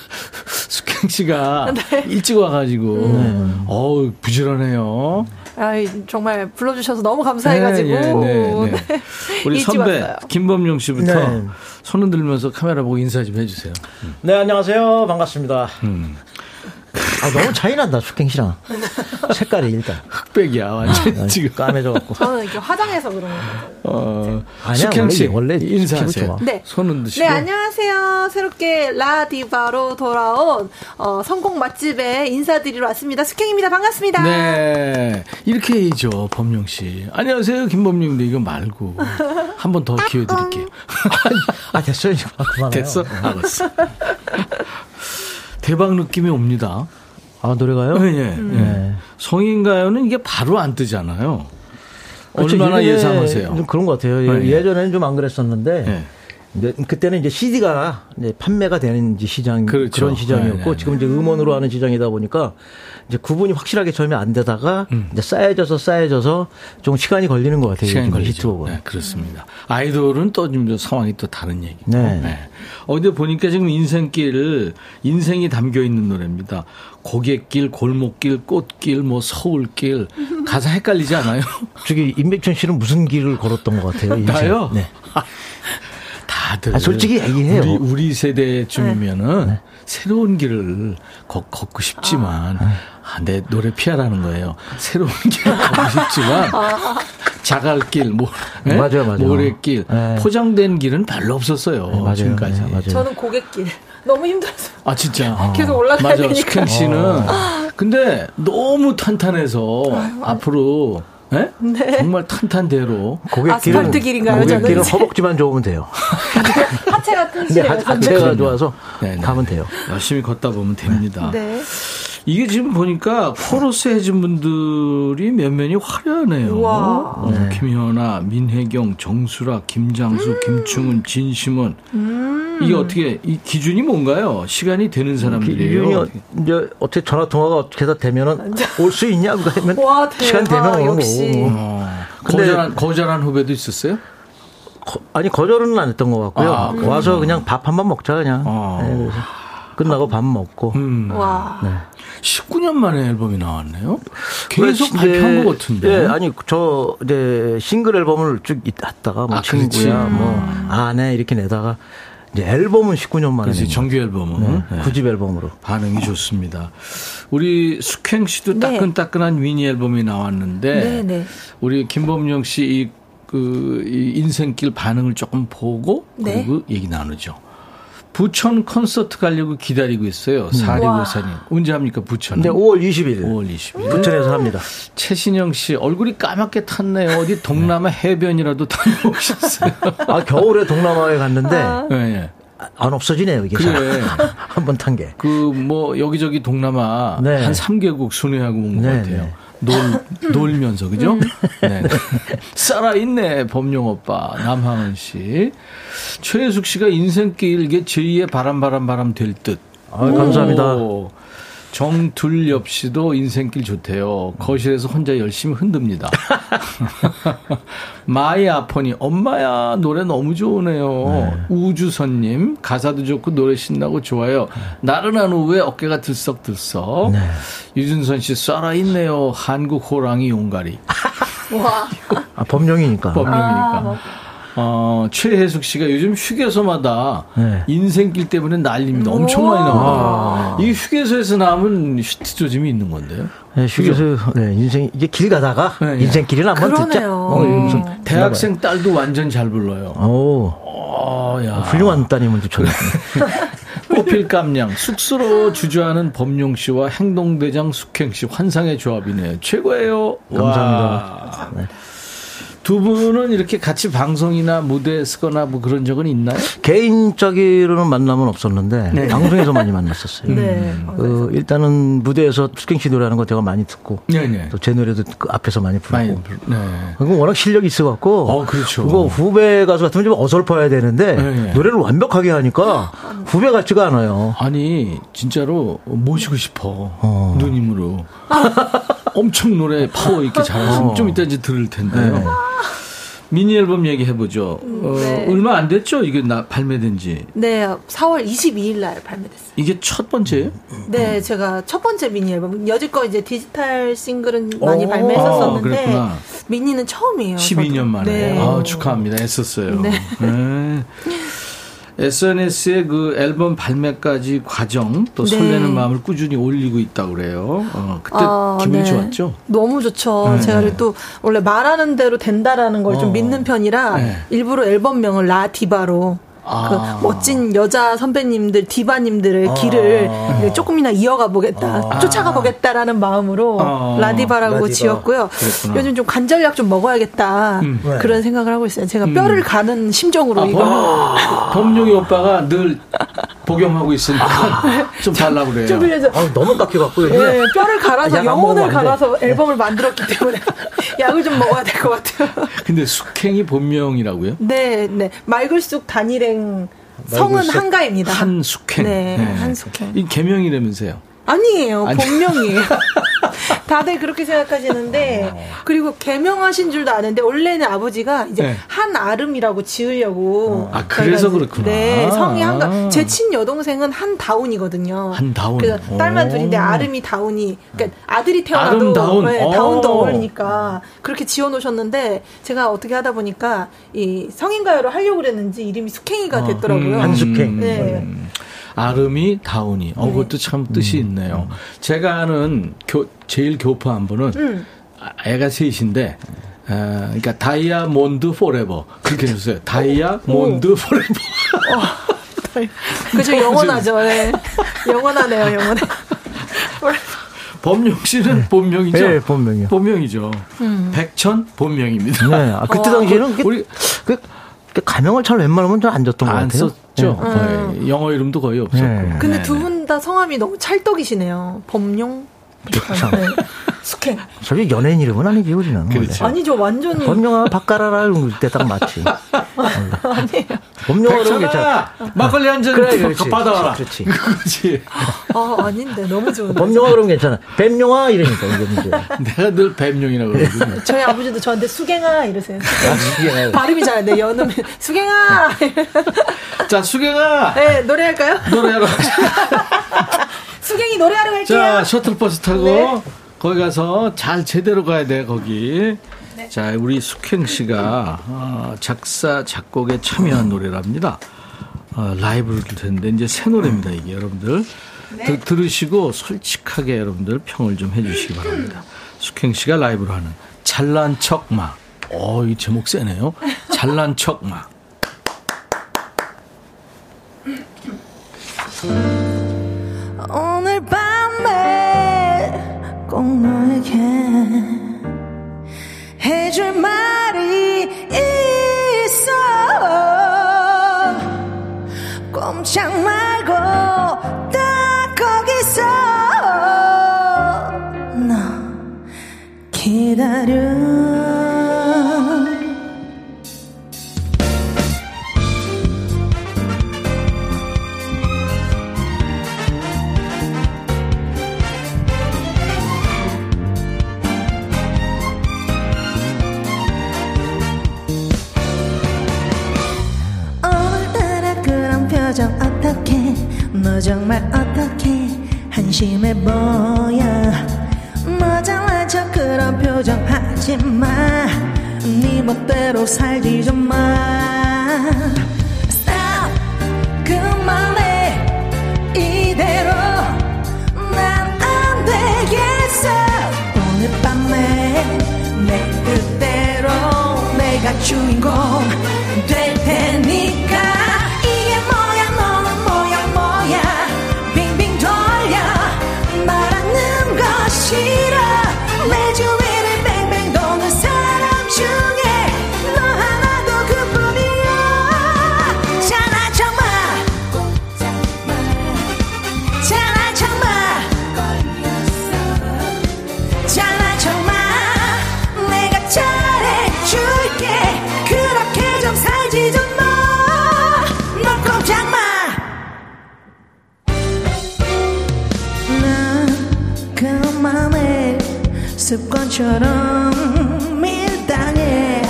Speaker 1: 숙행 씨가
Speaker 7: 네.
Speaker 1: 일찍 와가지고, 어우, 부지런해요.
Speaker 7: 아이, 정말 불러주셔서 너무 감사해가지고.
Speaker 1: 네, 네, 네, 네. 우리 선배,
Speaker 7: 왔어요.
Speaker 1: 김범용 씨부터
Speaker 6: 네.
Speaker 1: 손 흔들면서 카메라 보고 인사 좀 해주세요.
Speaker 6: 네, 안녕하세요. 반갑습니다.
Speaker 1: 음.
Speaker 6: 아, 너무 차이 난다, 숙행 씨랑. 색깔이 일단.
Speaker 1: 흑백이야, 완전
Speaker 6: 아,
Speaker 1: 지금.
Speaker 6: 까매져갖고.
Speaker 7: 저는 이렇게 화장해서 그런 거예요.
Speaker 1: 어,
Speaker 6: 아니야,
Speaker 1: 숙행 씨,
Speaker 6: 원래- 원래
Speaker 1: 인사하세요.
Speaker 7: 네.
Speaker 1: 손 흔드시고.
Speaker 7: 네, 안녕하세요. 새롭게 라디바로 돌아온 어, 성공 맛집에 인사드리러 왔습니다. 숙행입니다. 반갑습니다.
Speaker 1: 네. 이렇게 해야죠, 범용 씨. 안녕하세요, 김범용인데 이거 말고. 한 번 더 기회 드릴게요.
Speaker 6: 아, 됐어요. 이제 그만해요.
Speaker 1: 됐어? 알았어. 대박 느낌이 옵니다.
Speaker 6: 아, 노래가요?
Speaker 1: 예, 예, 예.
Speaker 6: 네.
Speaker 1: 성인 가요는 이게 바로 안 뜨잖아요.
Speaker 6: 그렇죠.
Speaker 1: 얼마나 예상하세요?
Speaker 6: 좀 그런 것 같아요.
Speaker 1: 네.
Speaker 6: 예전에는 좀 안 그랬었는데.
Speaker 1: 예.
Speaker 6: 이제 그때는 이제 CD가 이제 판매가 되는 시장 그
Speaker 1: 그렇죠.
Speaker 6: 런 시장이었고
Speaker 1: 네, 네,
Speaker 6: 지금 이제 음원으로 하는 시장이다 보니까 이제 구분이 확실하게 처음에 안 되다가 이제 쌓여져서 쌓여져서 좀 시간이 걸리는 것 같아요.
Speaker 1: 음. 시간이
Speaker 6: 요즘
Speaker 1: 걸리죠. 네, 그렇습니다. 아이돌은 또 좀 상황이 또 다른 얘기고.
Speaker 6: 네.
Speaker 1: 어, 근데 보니까 지금 인생길, 인생이 담겨 있는 노래입니다. 고갯길, 골목길, 꽃길, 뭐 서울길. 가사 헷갈리지 않아요?
Speaker 6: 저기 임백천 씨는 무슨 길을 걸었던 것 같아요. 인생.
Speaker 1: 나요?
Speaker 6: 네.
Speaker 1: 다들.
Speaker 6: 아, 솔직히 얘기해요.
Speaker 1: 우리, 우리 세대쯤이면은 새로운 길을 걷, 고 싶지만, 아, 내 노래 피하라는 거예요. 새로운 길을 걷고 싶지만, 자갈길, 모, 네?
Speaker 6: 맞아요, 맞아요.
Speaker 1: 모래길,
Speaker 6: 네.
Speaker 1: 포장된 길은 별로 없었어요.
Speaker 6: 네, 맞아요.
Speaker 1: 지금까지.
Speaker 6: 네, 맞아요.
Speaker 7: 저는 고갯길. 너무 힘들었어요.
Speaker 1: 아, 진짜.
Speaker 7: 계속 올라가야
Speaker 1: 맞아,
Speaker 7: 되니까.
Speaker 1: 숙행 씨는. 근데 너무 탄탄해서 앞으로, 예? 정말 탄탄대로.
Speaker 6: 고갯길은
Speaker 7: 이제?
Speaker 6: 허벅지만 좋으면 돼요.
Speaker 7: 하체가
Speaker 6: 근데
Speaker 7: 튼실해요.
Speaker 6: 하- 하체가 좋아서
Speaker 1: 네, 네.
Speaker 6: 가면 돼요.
Speaker 1: 열심히 걷다 보면 됩니다.
Speaker 7: 네.
Speaker 1: 이게 지금 보니까 코러스 해준 분들이 몇 면이 화려하네요. 어, 김현아, 민혜경, 정수라, 김장수, 김충은, 진심은. 이게 어떻게, 이 기준이 뭔가요? 시간이 되는 사람들이에요.
Speaker 6: 기준이 이제 어떻게 전화 통화가 어떻게 다 되면은 올 수 있냐 그거 하면
Speaker 7: 와, 대박.
Speaker 6: 시간 되면 오는
Speaker 7: 역시.
Speaker 6: 거고.
Speaker 1: 어, 거절한, 거절한 후배도 있었어요?
Speaker 6: 거- 아니 거절은 안 했던 것 같고요.
Speaker 1: 아,
Speaker 6: 와서 그냥 밥 한 번 먹자 그냥.
Speaker 1: 어.
Speaker 6: 네, 끝나고 밥 먹고.
Speaker 1: 음.
Speaker 7: 와.
Speaker 1: 19년 만에 앨범이 나왔네요? 계속
Speaker 6: 그래,
Speaker 1: 발표한 것 같은데.
Speaker 6: 예, 아니 저 이제 싱글 앨범을 쭉 했다가 뭐
Speaker 1: 아, 그렇지.
Speaker 6: 친구야 뭐 아내 이렇게 내다가 이제 앨범은 19년 만에
Speaker 1: 그렇지,
Speaker 6: 낸
Speaker 1: 정규 앨범은. 네.
Speaker 6: 네, 9집 앨범으로.
Speaker 1: 반응이 좋습니다. 우리 숙행 씨도
Speaker 7: 네.
Speaker 1: 따끈따끈한 미니 앨범이 나왔는데
Speaker 7: 네, 네.
Speaker 1: 우리 김범용 씨이 그, 이 인생길 반응을 조금 보고
Speaker 7: 네.
Speaker 1: 그리고 얘기 나누죠. 부천 콘서트 가려고 기다리고 있어요. 사리고사님. 언제 합니까, 부천?
Speaker 6: 근데 5월 20일
Speaker 1: 5월 20일.
Speaker 6: 부천에서 합니다.
Speaker 1: 최신영 씨, 얼굴이 까맣게 탔네요. 어디 동남아 해변이라도 다녀오셨어요.
Speaker 6: 아 겨울에 동남아에 갔는데
Speaker 1: 예, 예.
Speaker 6: 안 없어지네요 이게.
Speaker 1: 그래.
Speaker 6: 한번 탄 게.
Speaker 1: 그, 뭐, 여기저기 동남아
Speaker 6: 네.
Speaker 1: 한 3개국 순회하고 온것
Speaker 6: 네,
Speaker 1: 같아요.
Speaker 6: 네.
Speaker 1: 놀, 놀면서, 그죠? 네. 살아있네, 범용 오빠, 남항은 씨. 최혜숙 씨가 인생길 이게 제2의 바람, 바람, 바람 될 듯.
Speaker 6: 아, 감사합니다.
Speaker 1: 오. 정둘엽 씨도 인생길 좋대요. 거실에서 혼자 열심히 흔듭니다. 마이 아퍼니, 엄마야, 노래 너무 좋으네요. 우주선님, 가사도 좋고 노래 신나고 좋아요. 나른한 오후에 어깨가 들썩들썩.
Speaker 6: 네.
Speaker 1: 유준선 씨, 쏴라있네요. 한국 호랑이 용가리.
Speaker 7: 와.
Speaker 6: 아 범용이니까.
Speaker 1: 법령이니까. 어, 최혜숙 씨가 요즘 휴게소마다
Speaker 6: 네.
Speaker 1: 인생길 때문에 난립니다. 엄청 많이 나와요. 이 휴게소에서 남은 히트 조짐이 있는 건데요.
Speaker 6: 네, 휴게소 네, 인생 이게 길 가다가
Speaker 1: 네, 네.
Speaker 6: 인생길을 한번 듣자. 어, 이러면서
Speaker 1: 대학생 딸도 완전 잘 불러요.
Speaker 6: 오.
Speaker 1: 어, 야.
Speaker 6: 훌륭한 따님을 두셨네.
Speaker 1: 꽃필 깜냥 쑥스러워 주저하는 범용 씨와 행동대장 숙행 씨 환상의 조합이네요. 최고예요.
Speaker 6: 감사합니다.
Speaker 1: 와. 두 분은 이렇게 같이 방송이나 무대에 쓰거나 뭐 그런 적은 있나요?
Speaker 6: 개인적으로는 만남은 없었는데
Speaker 1: 네.
Speaker 6: 방송에서 많이 만났었어요.
Speaker 7: 네.
Speaker 6: 그 일단은 무대에서 씨 노래하는 거 제가 많이 듣고
Speaker 1: 네네.
Speaker 6: 또제 노래도 그 앞에서 많이 부르고
Speaker 1: 불- 네.
Speaker 6: 그거 워낙 실력이 있어갖고.
Speaker 1: 어, 그렇죠.
Speaker 6: 그거 후배 가수 같으면 좀 어설퍼야 되는데
Speaker 1: 네.
Speaker 6: 노래를 완벽하게 하니까 후배 같지가 않아요.
Speaker 1: 아니 진짜로 모시고 싶어
Speaker 6: 어.
Speaker 1: 누님으로 엄청 노래 파워 있게 잘하시면 좀 이따 이제 들을 텐데요.
Speaker 6: 네.
Speaker 1: 미니 앨범 얘기해 보죠. 어,
Speaker 7: 네.
Speaker 1: 얼마 안 됐죠? 이게 나 발매된지
Speaker 7: 네, 4월 22일 날 발매됐어요.
Speaker 1: 이게 첫 번째예요?
Speaker 7: 네, 제가 첫 번째 미니 앨범. 여지껏 이제 디지털 싱글은 많이
Speaker 1: 오,
Speaker 7: 발매했었었는데
Speaker 1: 그랬구나.
Speaker 7: 미니는 처음이에요.
Speaker 1: 12년
Speaker 7: 저도.
Speaker 1: 만에.
Speaker 7: 네.
Speaker 1: 아, 축하합니다. 애썼어요.
Speaker 7: 네.
Speaker 1: 네. SNS에 그 앨범 발매까지 과정 또
Speaker 7: 네.
Speaker 1: 설레는 마음을 꾸준히 올리고 있다고 그래요. 어, 그때
Speaker 7: 아,
Speaker 1: 기분이
Speaker 7: 네.
Speaker 1: 좋았죠?
Speaker 7: 너무 좋죠.
Speaker 1: 네.
Speaker 7: 제가 또 원래 말하는 대로 된다라는 걸좀
Speaker 1: 어.
Speaker 7: 믿는 편이라
Speaker 1: 네.
Speaker 7: 일부러 앨범명을 라디바로
Speaker 1: 아.
Speaker 7: 그 멋진 여자 선배님들 디바님들의 길을 이제 조금이나 이어가 보겠다, 쫓아가 보겠다라는 마음으로
Speaker 1: 아.
Speaker 7: 라디바라고
Speaker 6: 라디바.
Speaker 7: 지었고요.
Speaker 1: 그랬구나.
Speaker 7: 요즘 좀 관절약 좀 먹어야겠다
Speaker 1: 음.
Speaker 7: 그런 생각을 하고 있어요. 제가 뼈를 가는 심정으로
Speaker 1: 아,
Speaker 7: 이거
Speaker 1: 범용이 오빠가 늘 복용하고 있으니까 좀 달라고 그래요.
Speaker 7: 좀 빌려줘.
Speaker 6: 아, 너무 깎여갖고.
Speaker 7: 예, 뼈를 갈아서 영혼을. 갈아서 앨범을 만들었기 때문에 약을 좀 먹어야 될 것 같아요.
Speaker 1: 근데 숙행이 본명이라고요?
Speaker 7: 네, 네. 말글쑥 단일행 성은 한가입니다.
Speaker 1: 한숙행.
Speaker 7: 네, 한숙행.
Speaker 1: 이 개명이라면서요.
Speaker 7: 아니에요.
Speaker 1: 아니.
Speaker 7: 본명이에요. 다들 그렇게 생각하시는데 그리고 개명하신 줄도 아는데 원래는 아버지가 이제
Speaker 1: 네.
Speaker 7: 한 아름이라고 지으려고
Speaker 1: 아, 그래서 그렇구나.
Speaker 7: 네, 성이
Speaker 1: 아.
Speaker 7: 한가. 제 친 여동생은 한 다운이거든요.
Speaker 1: 한 다운.
Speaker 7: 그래서 딸만
Speaker 1: 오.
Speaker 7: 둘인데 아름이 다운이 그러니까 아들이 태어나도
Speaker 1: 아름다운.
Speaker 7: 네,
Speaker 1: 오.
Speaker 7: 다운도 어울리니까 그렇게 지어 놓으셨는데 제가 어떻게 하다 보니까 이 성인가요를 하려고 그랬는지 이름이 숙행이가 됐더라고요.
Speaker 1: 음.
Speaker 6: 한숙행.
Speaker 7: 네.
Speaker 1: 아름이 다운이. 어, 그것도 참 뜻이 있네요. 제가 아는 교, 재일 교포 한 분은
Speaker 7: 음.
Speaker 1: 아, 애가 셋인데, 아, 그러니까 다이아몬드 forever. 그렇게 해주세요. 다이아몬드 forever.
Speaker 7: 그죠 영원하죠. 네. 영원하네요, 영원해.
Speaker 1: 범용 씨는 본명이죠?
Speaker 6: 네, 본명이요.
Speaker 1: 본명이죠. 백천 본명입니다.
Speaker 6: 네. 아, 그때 당시에는 그게-
Speaker 1: 우리
Speaker 6: 그, 그 가명을 잘 웬만하면 잘 안 줬던
Speaker 1: 것안
Speaker 6: 같아요.
Speaker 1: 썼죠.
Speaker 6: 네.
Speaker 1: 거의. 영어 이름도 거의 없었고.
Speaker 6: 네.
Speaker 7: 근데
Speaker 1: 네,
Speaker 7: 두
Speaker 1: 네.
Speaker 7: 분다 성함이 너무 찰떡이시네요. 범용, 네. 숙행.
Speaker 6: 솔직히 연예인 이름은 아니지, 우리는.
Speaker 1: 그렇죠.
Speaker 7: 아니죠, 완전히.
Speaker 6: 범용아, 바까라라 이런 때딱 맞지.
Speaker 7: 아니에요.
Speaker 6: 범용아 그러면 괜찮아.
Speaker 1: 막걸리 한 잔
Speaker 6: 그래, 그렇지.
Speaker 1: 받아와라.
Speaker 6: 그렇지.
Speaker 1: 그렇지.
Speaker 7: 아, 아닌데, 너무 좋은데.
Speaker 6: 범용아 그러면 괜찮아. 뱀용아 이러니까 이게 문제.
Speaker 1: 내가 늘 뱀용이라고 그러거든요.
Speaker 7: 저희 아버지도 저한테 수갱아 이러세요.
Speaker 6: 이게
Speaker 7: 발음이 잘 안 돼. 연음 수갱아.
Speaker 1: 자, 수경아!
Speaker 7: 네, 노래할까요?
Speaker 1: 노래하러
Speaker 7: 수갱이 노래하러 갈게요.
Speaker 1: 자, 셔틀버스 타고
Speaker 7: 네.
Speaker 1: 거기 가서 잘 제대로 가야 돼, 거기. 자, 우리 숙행 씨가 어, 작사, 작곡에 참여한 노래랍니다. 어, 라이브를 들 텐데, 이제 새 노래입니다, 이게 여러분들. 들- 들으시고 솔직하게 여러분들 평을 좀 해주시기 바랍니다. 숙행 씨가 라이브로 하는 잘난 척 마. 어, 이 제목 세네요. 잘난 척 마.
Speaker 5: 오늘 밤에 꼭 너에게 해줄 말이 있어. 꼼짝 말고 딱 거기서 너 기다려 너 정말 어떡해 한심해 보여. 너 잘난 척 그런 표정. 하지 마 네 멋대로 살지 좀마. Stop. 그만해. 이대로. 난 안 되겠어. 오늘 밤에 내 뜻대로 내가 주인공 될 습관처럼 밀당해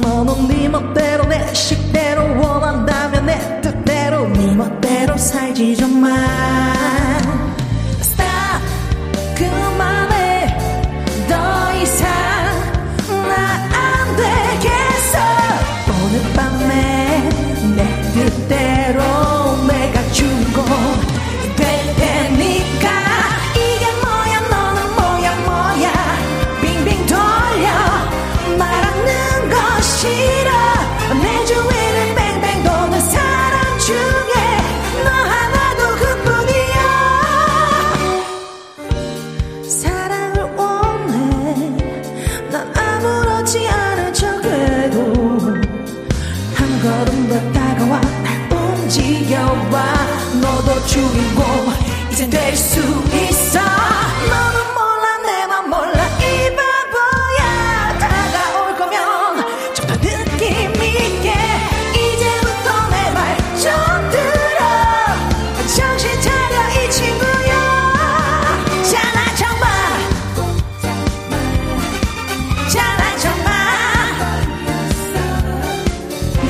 Speaker 5: 너는 네 멋대로 내 식대로 원한다면 내 뜻대로 네 멋대로 살지 좀마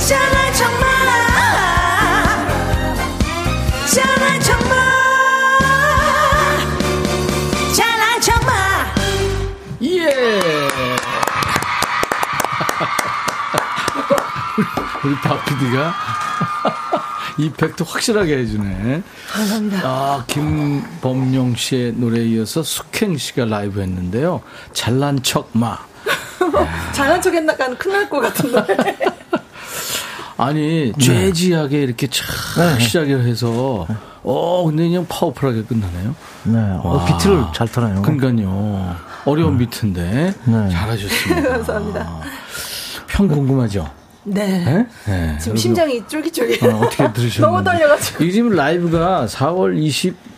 Speaker 5: 잘난 척마 잘난 척마 잘난 척마
Speaker 1: 예. 우리 박PD가 이펙트 확실하게 해주네.
Speaker 7: 감사합니다.
Speaker 1: 아, 김범용 씨의 노래에 이어서 숙행 씨가 라이브 했는데요. 잘난 척 마.
Speaker 7: 잘난 척 했나간 큰일 날 것 같은 노래.
Speaker 1: 아니, 재즈하게 이렇게 착 시작을 해서, 어, 근데 그냥 파워풀하게 끝나네요.
Speaker 6: 네. 어,
Speaker 1: 와.
Speaker 6: 비트를 잘 타네요.
Speaker 1: 그러니까요. 어려운 비트인데.
Speaker 6: 네.
Speaker 1: 잘하셨습니다.
Speaker 7: 감사합니다.
Speaker 1: 평 궁금하죠?
Speaker 7: 네.
Speaker 1: 네? 네.
Speaker 7: 지금 심장이 쫄깃쫄깃.
Speaker 1: 어, 어떻게 들으셨는지.
Speaker 7: 너무 떨려가지고.
Speaker 1: 이게 지금 라이브가 4월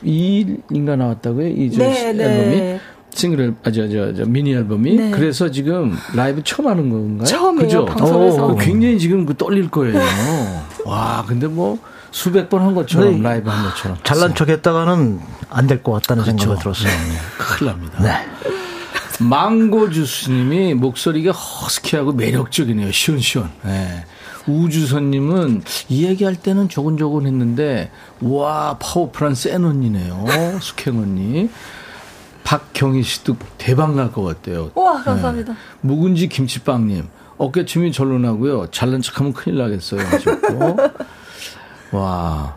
Speaker 1: 22일인가 나왔다고요? 이저
Speaker 7: 네, 네.
Speaker 1: 앨범이? 싱글, 아, 저, 저, 저, 미니 앨범이?
Speaker 7: 네.
Speaker 1: 그래서 지금 라이브 처음 하는 건가요?
Speaker 7: 처음이에요,
Speaker 1: 그죠?
Speaker 7: 방송에서.
Speaker 1: 어, 굉장히 지금 그 떨릴 거예요. 와, 근데 뭐 수백 번 한 것처럼
Speaker 6: 네.
Speaker 1: 라이브 한 것처럼.
Speaker 6: 잘난 척 했다가는 안 될 것 같다는
Speaker 1: 그렇죠.
Speaker 6: 생각이 들었어요.
Speaker 1: 큰일 납니다.
Speaker 6: 네.
Speaker 1: 망고 주스님이 목소리가 허스키하고 매력적이네요. 시원시원. 네. 우주선님은 이 얘기할 때는 조곤조곤 했는데, 와, 파워풀한 센 언니네요. 숙행 언니. 박경희 씨도 대박 날 것 같대요.
Speaker 7: 우와, 감사합니다.
Speaker 1: 묵은지 김치빵님. 어깨춤이 절로 나고요. 잘난 척하면 큰일 나겠어요. 하셨고. 와.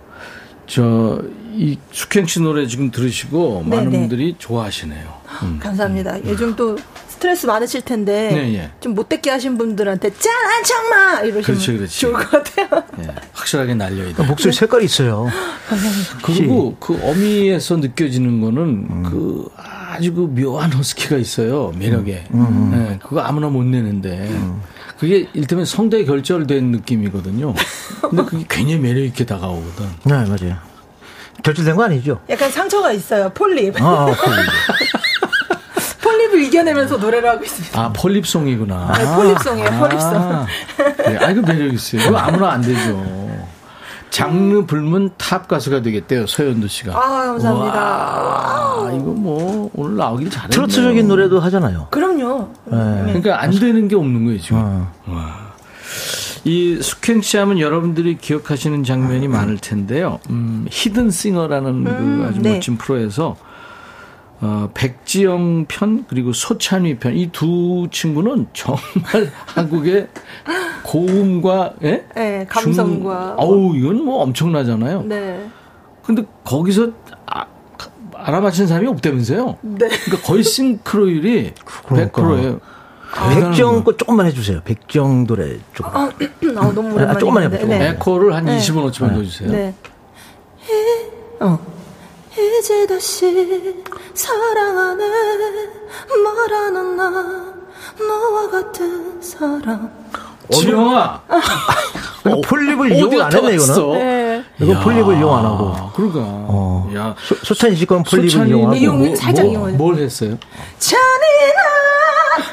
Speaker 1: 저, 이 숙행 씨 노래 지금 들으시고 많은
Speaker 7: 네네.
Speaker 1: 분들이 좋아하시네요. 음.
Speaker 7: 감사합니다. 요즘 또 스트레스 많으실 텐데
Speaker 1: 네, 예.
Speaker 7: 좀 못됐게 하신 분들한테 짠한 척마 이러시면
Speaker 1: 그렇지, 그렇지.
Speaker 7: 좋을 것 같아요.
Speaker 1: 예, 확실하게 날려야 돼.
Speaker 6: 목소리 색깔이 있어요.
Speaker 1: 그리고 그 어미에서 느껴지는 거는 그 아주 그 묘한 허스키가 있어요. 매력에. 예, 그거 아무나 못 내는데. 그게 일테면 성대 결절된 느낌이거든요. 근데 그게 굉장히 매력 있게 다가오거든.
Speaker 6: 네, 맞아요. 결절된 거 아니죠?
Speaker 7: 약간 상처가 있어요. 폴립.
Speaker 6: 아, 아, 그
Speaker 7: 폴립을 이겨내면서 노래를 하고 있습니다.
Speaker 1: 아, 폴립송이구나.
Speaker 7: 네, 폴립송이에요, 폴립송.
Speaker 1: 아, 네, 아, 이거 매력 있어요. 이거 아무나 안 되죠. 장르 불문 top 가수가 되겠대요, 서현두 씨가.
Speaker 7: 아, 감사합니다.
Speaker 1: 와, 이거 뭐, 오늘 나오길 잘했네요.
Speaker 6: 트로트적인 노래도 하잖아요.
Speaker 7: 그럼요.
Speaker 1: 그러니까 안 되는 게 없는 거예요, 지금.
Speaker 6: 어.
Speaker 1: 이 숙행 씨 하면 여러분들이 기억하시는 장면이 많을 텐데요. 음, 히든 싱어라는 그 아주
Speaker 7: 네.
Speaker 1: 멋진 프로에서 어, 백지영 편 그리고 소찬휘 편 이 두 친구는 정말 한국의 고음과 예?
Speaker 7: 네, 감성과
Speaker 1: 중- 어우 이건 뭐 엄청나잖아요.
Speaker 7: 네.
Speaker 1: 근데 거기서 아, 알아맞힌 사람이 없다면서요?
Speaker 7: 네.
Speaker 1: 그러니까 거의 싱크로율이
Speaker 6: 그러니까.
Speaker 1: 100%예요.
Speaker 6: 백정 거 조금만 해주세요. 백정 노래 조금.
Speaker 7: 아, 너무 오랜만에.
Speaker 6: 아, 조금만. 해볼게요.
Speaker 7: 네.
Speaker 1: 에코를 한
Speaker 7: 네.
Speaker 1: 20원어치만 넣어주세요.
Speaker 7: 네. 어. 이제 다시 사랑하네 말하는 나 너와 같은 사람
Speaker 1: 지영아,
Speaker 6: 이거 폴립을 이용 안 했네? 이거는.
Speaker 7: 네.
Speaker 6: 이거 폴립을 이용 안 하고.
Speaker 1: 그러니까.
Speaker 6: 어.
Speaker 1: 야,
Speaker 6: 소, 소찬이 씨건 폴립을 이용하고.
Speaker 7: 이용-
Speaker 1: 뭐,
Speaker 7: 살짝
Speaker 1: 뭐,
Speaker 7: 이용하죠.
Speaker 1: 뭘 했어요?
Speaker 7: 잔인한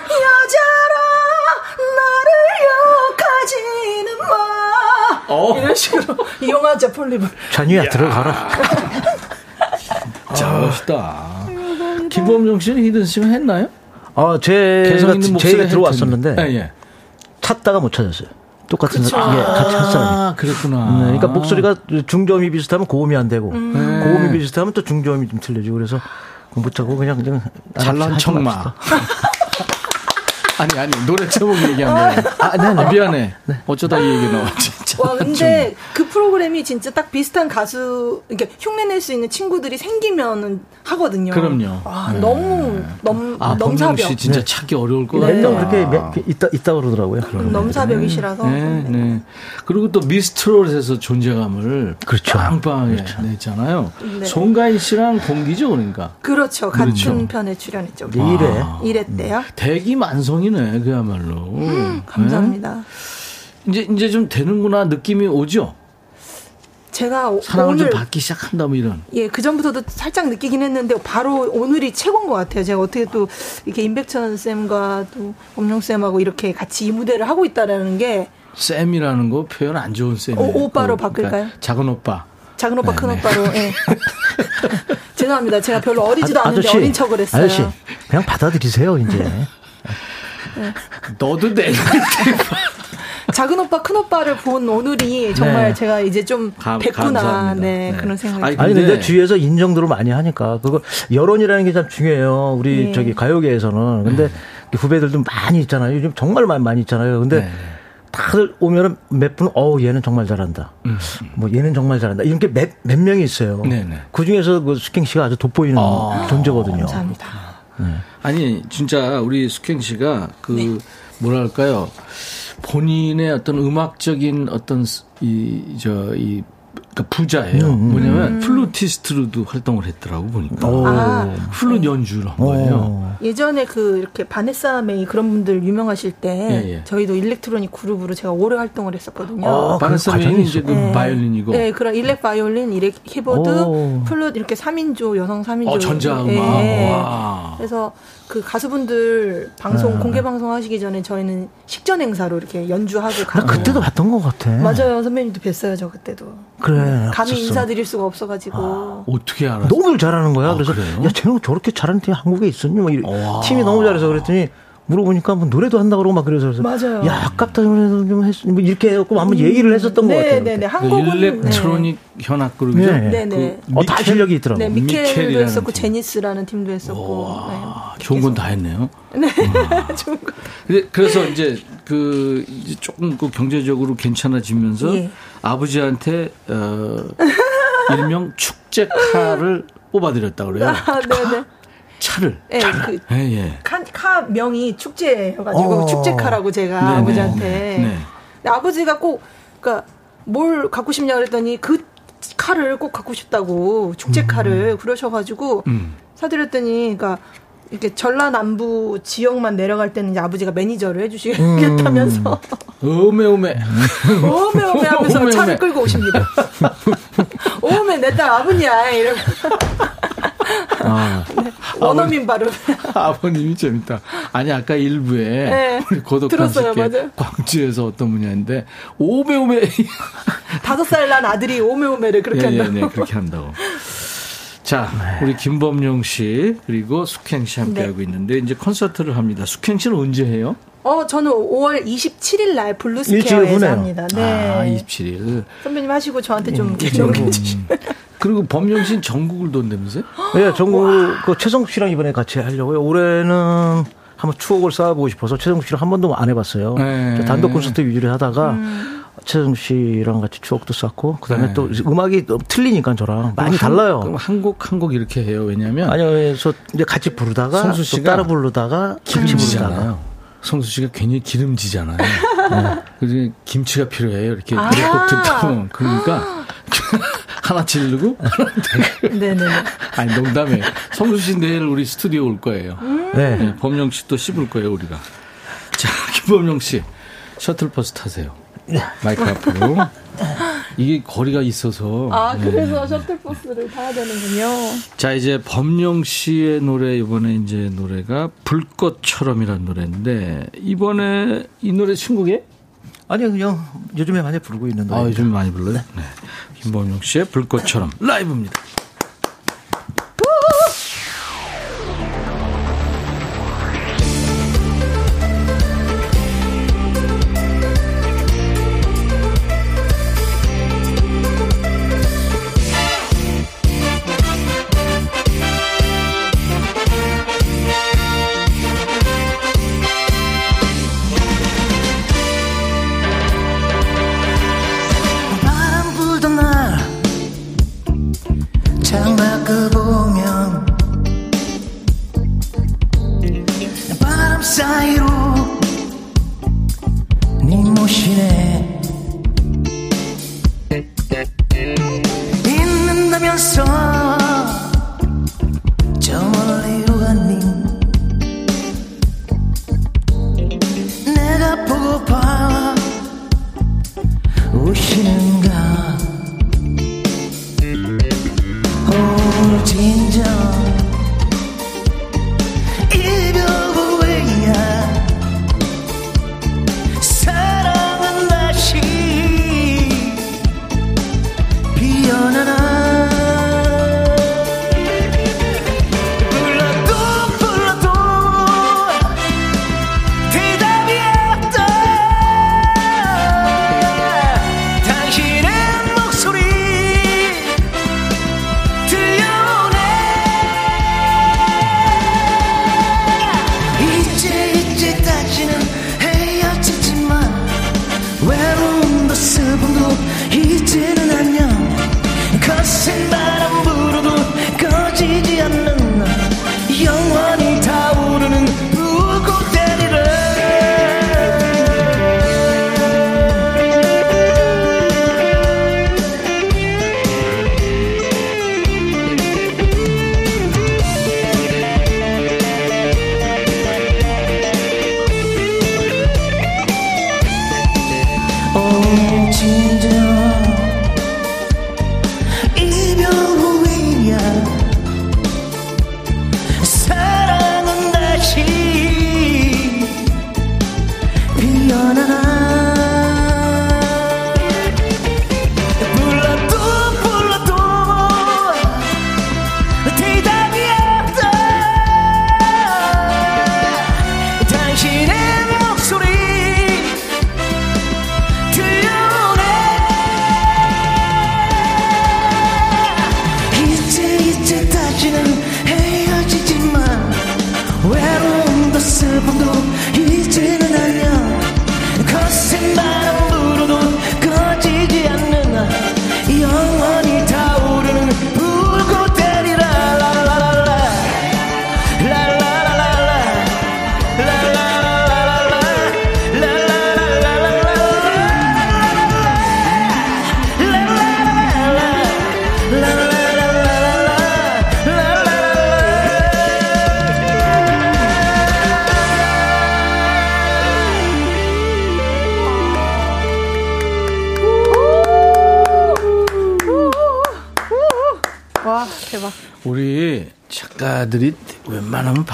Speaker 7: 여자라 나를 욕하지는 마
Speaker 1: 어.
Speaker 7: 이런 식으로 이용하죠 폴립을
Speaker 6: 잔유야, 들어가라.
Speaker 1: 자, 멋있다. 김범용 씨는 히든싱어 했나요?
Speaker 6: 아, 제가, 제가 들어왔었는데
Speaker 1: 예, 예.
Speaker 6: 찾다가 못 찾았어요. 똑같은
Speaker 7: 그쵸.
Speaker 6: 사람, 예, 같이 한 사람이.
Speaker 1: 아, 그랬구나.
Speaker 6: 네, 그러니까 목소리가 중저음이 비슷하면 고음이 안 되고
Speaker 1: 네.
Speaker 6: 고음이 비슷하면 또 중저음이 좀 틀려지고 그래서 못 찾고 그냥 그냥
Speaker 1: 잘난 척마. 아니, 아니, 노래 제목 얘기한 거예요.
Speaker 6: 아, 네, 네.
Speaker 1: 아, 미안해. 어쩌다 이 얘기 나와, 진짜.
Speaker 7: 와 근데 그 프로그램이 진짜 딱 비슷한 가수 이렇게 흉내낼 수 있는 친구들이 생기면은 하거든요.
Speaker 1: 그럼요.
Speaker 7: 아 너무 넘
Speaker 1: 아,
Speaker 7: 넘사벽.
Speaker 1: 씨 진짜 찾기 어려울 것
Speaker 7: 네.
Speaker 1: 같아요.
Speaker 6: 몇명 그렇게 몇- 있다 있다 그러더라고요.
Speaker 7: 넘사벽이시라서.
Speaker 1: 네, 네. 그리고 또 미스트롯에서 존재감을
Speaker 6: 그렇죠.
Speaker 1: 빵빵하게 냈잖아요.
Speaker 7: 네.
Speaker 1: 송가인 씨랑 동기죠, 그러니까.
Speaker 7: 그렇죠. 같은
Speaker 1: 그렇죠.
Speaker 7: 편에 출연했죠.
Speaker 6: 이제 이래
Speaker 7: 이랬대요.
Speaker 1: 대기 만성이 네, 그야말로.
Speaker 7: 음, 감사합니다.
Speaker 1: 네? 이제, 이제 좀 되는구나 느낌이 오죠?
Speaker 7: 제가 오-
Speaker 1: 사랑을
Speaker 7: 오늘
Speaker 1: 좀 받기 시작한다, 뭐 이런.
Speaker 7: 예, 그 전부터도 살짝 느끼긴 했는데 바로 오늘이 최고인 것 같아요. 제가 어떻게 또 이렇게 임백천 쌤과 또 범용 쌤하고 이렇게 같이 이 무대를 하고 있다라는 게
Speaker 1: 쌤이라는 거 표현 안 좋은 쌤이에요.
Speaker 7: 오- 오빠로
Speaker 1: 그,
Speaker 7: 바꿀까요?
Speaker 1: 작은 오빠.
Speaker 7: 작은 오빠,
Speaker 1: 네,
Speaker 7: 큰
Speaker 1: 네.
Speaker 7: 오빠로. 예. 죄송합니다. 제가 별로 어리지도 않은데 어린 척을 했어요.
Speaker 6: 아저씨 그냥 받아들이세요 이제.
Speaker 1: 너도 내
Speaker 7: 작은 오빠, 큰 오빠를 본 오늘이 정말
Speaker 1: 네.
Speaker 7: 제가 이제 좀
Speaker 1: 감-
Speaker 7: 뵙구나.
Speaker 1: 감사합니다.
Speaker 7: 네,
Speaker 1: 네.
Speaker 7: 그런 생각이
Speaker 1: 아니,
Speaker 6: 아니
Speaker 1: 근데-
Speaker 6: 주위에서 인정도를 많이 하니까 그거 여론이라는 게 참 중요해요. 우리
Speaker 7: 네.
Speaker 6: 저기 가요계에서는 근데 후배들도 많이 있잖아요. 요즘 정말 많이, 많이 있잖아요. 근데
Speaker 1: 네.
Speaker 6: 다들 오면은 몇 분, 어우, 얘는 정말 잘한다. 뭐, 얘는 정말 잘한다. 이런 게 몇, 몇 명이 있어요.
Speaker 1: 음. 네네.
Speaker 6: 그 중에서 그 스킹 씨가 아주 돋보이는
Speaker 1: 아.
Speaker 6: 존재거든요.
Speaker 7: 감사합니다.
Speaker 1: 아니 진짜 우리 숙행 씨가 그
Speaker 7: 네.
Speaker 1: 뭐랄까요 본인의 어떤 음악적인 어떤 이 저이 그러니까 부자예요.
Speaker 6: 음,
Speaker 1: 뭐냐면 플루티스트로도 활동을 했더라고 보니까
Speaker 6: 오.
Speaker 7: 아,
Speaker 1: 플룻 연주를 한 거예요.
Speaker 6: 어.
Speaker 7: 예전에 그 이렇게 바네사 메이 그런 분들 유명하실 때
Speaker 1: 예, 예.
Speaker 7: 저희도 electronic 그룹으로 제가 오래 활동을 했었거든요.
Speaker 6: 어, 그
Speaker 1: 바네사는
Speaker 6: 과정이
Speaker 1: 이제 그
Speaker 7: 네.
Speaker 1: 바이올린이고
Speaker 7: 네, 그런 일렉 바이올린, 일렉 키보드,
Speaker 6: 오.
Speaker 7: 플룻 이렇게 3인조, 여성 3인조.
Speaker 1: 어, 전자음악.
Speaker 7: 예.
Speaker 1: 와.
Speaker 7: 그래서 그 가수분들 방송
Speaker 6: 네.
Speaker 7: 공개 방송 하시기 전에 저희는 식전 행사로 이렇게 연주하고
Speaker 6: 나
Speaker 7: 가고.
Speaker 6: 그때도 봤던 것 같아.
Speaker 7: 맞아요, 선배님도 뵀어요, 저 그때도.
Speaker 6: 그래.
Speaker 7: 감히
Speaker 6: 봤었어.
Speaker 7: 인사드릴 수가 없어가지고.
Speaker 1: 어떻게 알았어?
Speaker 6: 너무 잘하는 거야.
Speaker 1: 아,
Speaker 6: 그래서
Speaker 1: 그래요?
Speaker 6: 야, 쟤는 저렇게 잘하는 팀이 한국에 있었니? 뭐 이래.
Speaker 1: 와.
Speaker 6: 팀이 너무 잘해서 그랬더니 물어보니까 뭐 노래도 한다 그러고 막 그래서
Speaker 7: 맞아요.
Speaker 6: 야, 아깝다 노래도 좀 했, 뭐 이렇게 해갖고 한번 얘기를 했었던 것 같아요.
Speaker 7: 네네네,
Speaker 1: 그
Speaker 7: 한국은.
Speaker 1: 일렉트로닉 현악 그룹이죠.
Speaker 6: 네.
Speaker 7: 네네.
Speaker 6: 어, 다 실력이 있더라고.
Speaker 7: 네, 미켈도
Speaker 1: 미켈이라는
Speaker 7: 했었고,
Speaker 1: 팀.
Speaker 7: 제니스라는 팀도 했었고.
Speaker 1: 아,
Speaker 7: 네,
Speaker 1: 좋은 건 다 했네요.
Speaker 7: 네, 좋은 거.
Speaker 1: 근데 그래서 이제 그 이제 조금 그 경제적으로 괜찮아지면서
Speaker 7: 예.
Speaker 1: 아버지한테 어 일명 축제카를 뽑아드렸다 그래요.
Speaker 7: 아, 네네.
Speaker 1: 차를.
Speaker 7: 예, 그,
Speaker 1: 예, 예.
Speaker 7: 카, 카 명이 축제여가지고
Speaker 6: 어.
Speaker 7: 축제카라고 제가
Speaker 1: 네네.
Speaker 7: 아버지한테
Speaker 1: 네.
Speaker 7: 근데 아버지가 꼭 그러니까 뭘 갖고 싶냐 그랬더니 그 카를 꼭 갖고 싶다고 축제카를 그러셔가지고
Speaker 1: 음.
Speaker 7: 사드렸더니 그러니까 이렇게 전라남부 지역만 내려갈 때는 이제 아버지가 매니저를 해주시겠다면서
Speaker 1: 오메 오메.
Speaker 7: 오메 오메 하면서
Speaker 1: 오메,
Speaker 7: 차를
Speaker 1: 오메.
Speaker 7: 끌고 오십니다. 오메 내 딸 아버냐 이러면
Speaker 1: 아,
Speaker 7: 원어민 발음.
Speaker 1: 아버님이 재밌다. 아니 아까 일부에
Speaker 7: 네.
Speaker 1: 우리 고독한
Speaker 7: 들었어요, 맞아요.
Speaker 1: 광주에서 어떤 분이었는데 오메 오메.
Speaker 7: 다섯 살 난 아들이 오메 오메를 그렇게
Speaker 1: 예, 예,
Speaker 7: 한다고.
Speaker 1: 네, 그렇게 한다고. 자, 우리 김범룡 씨 그리고 숙행 씨 함께
Speaker 7: 네.
Speaker 1: 하고 있는데 이제 콘서트를 합니다. 숙행 씨는 언제 해요?
Speaker 7: 어, 저는 5월 27일 날 블루스퀘어에서. 합니다. 네.
Speaker 1: 아, 27일.
Speaker 7: 선배님 하시고 저한테 좀
Speaker 6: 음,
Speaker 7: 얘기해 주시면.
Speaker 1: 그리고 범룡 씨는 전국을 돈다면서요?
Speaker 6: 예, 전국 그 최성수 씨랑 이번에 같이 하려고요. 올해는 한번 추억을 쌓아보고 싶어서 최성수 씨랑 한 번도 안 해봤어요.
Speaker 1: 네.
Speaker 6: 저 단독 콘서트 위주로 하다가
Speaker 7: 음.
Speaker 6: 최성수 씨랑 같이 추억도 쌓고 그다음에
Speaker 1: 네.
Speaker 6: 또 음악이 틀리니까 저랑 많이 달라요.
Speaker 1: 그럼 한곡 한 곡 이렇게 해요. 왜냐면
Speaker 6: 아니요, 그래서 이제 같이 부르다가
Speaker 1: 성수 씨가
Speaker 6: 따라 부르다가 부르다가
Speaker 1: 기름지잖아요. 성수 씨가 괜히 기름지잖아요. 네. 그래서 김치가 필요해요. 이렇게
Speaker 7: 아.
Speaker 1: 꼭 듣다 보면. 그러니까 하나 지르고
Speaker 7: 네네네.
Speaker 1: 아니 농담에 성수 씨 내일 우리 스튜디오 올 거예요.
Speaker 6: 네.
Speaker 1: 네, 범용 씨 또 씹을 거예요, 우리가. 자, 김범용 씨. 셔틀버스 타세요. 마이크 앞으로. 이게 거리가 있어서.
Speaker 7: 아,
Speaker 1: 네.
Speaker 7: 그래서 셔틀버스를 타야 되는군요.
Speaker 1: 자, 이제 범용 씨의 노래, 이번에 이제 노래가 불꽃처럼이라는 노래인데, 이번에 이 노래 신곡이에요?
Speaker 6: 아니요, 그냥 요즘에 많이 부르고 있는 노래.
Speaker 1: 아, 요즘 많이 불러요? 네. 김범용 씨의 불꽃처럼 라이브입니다.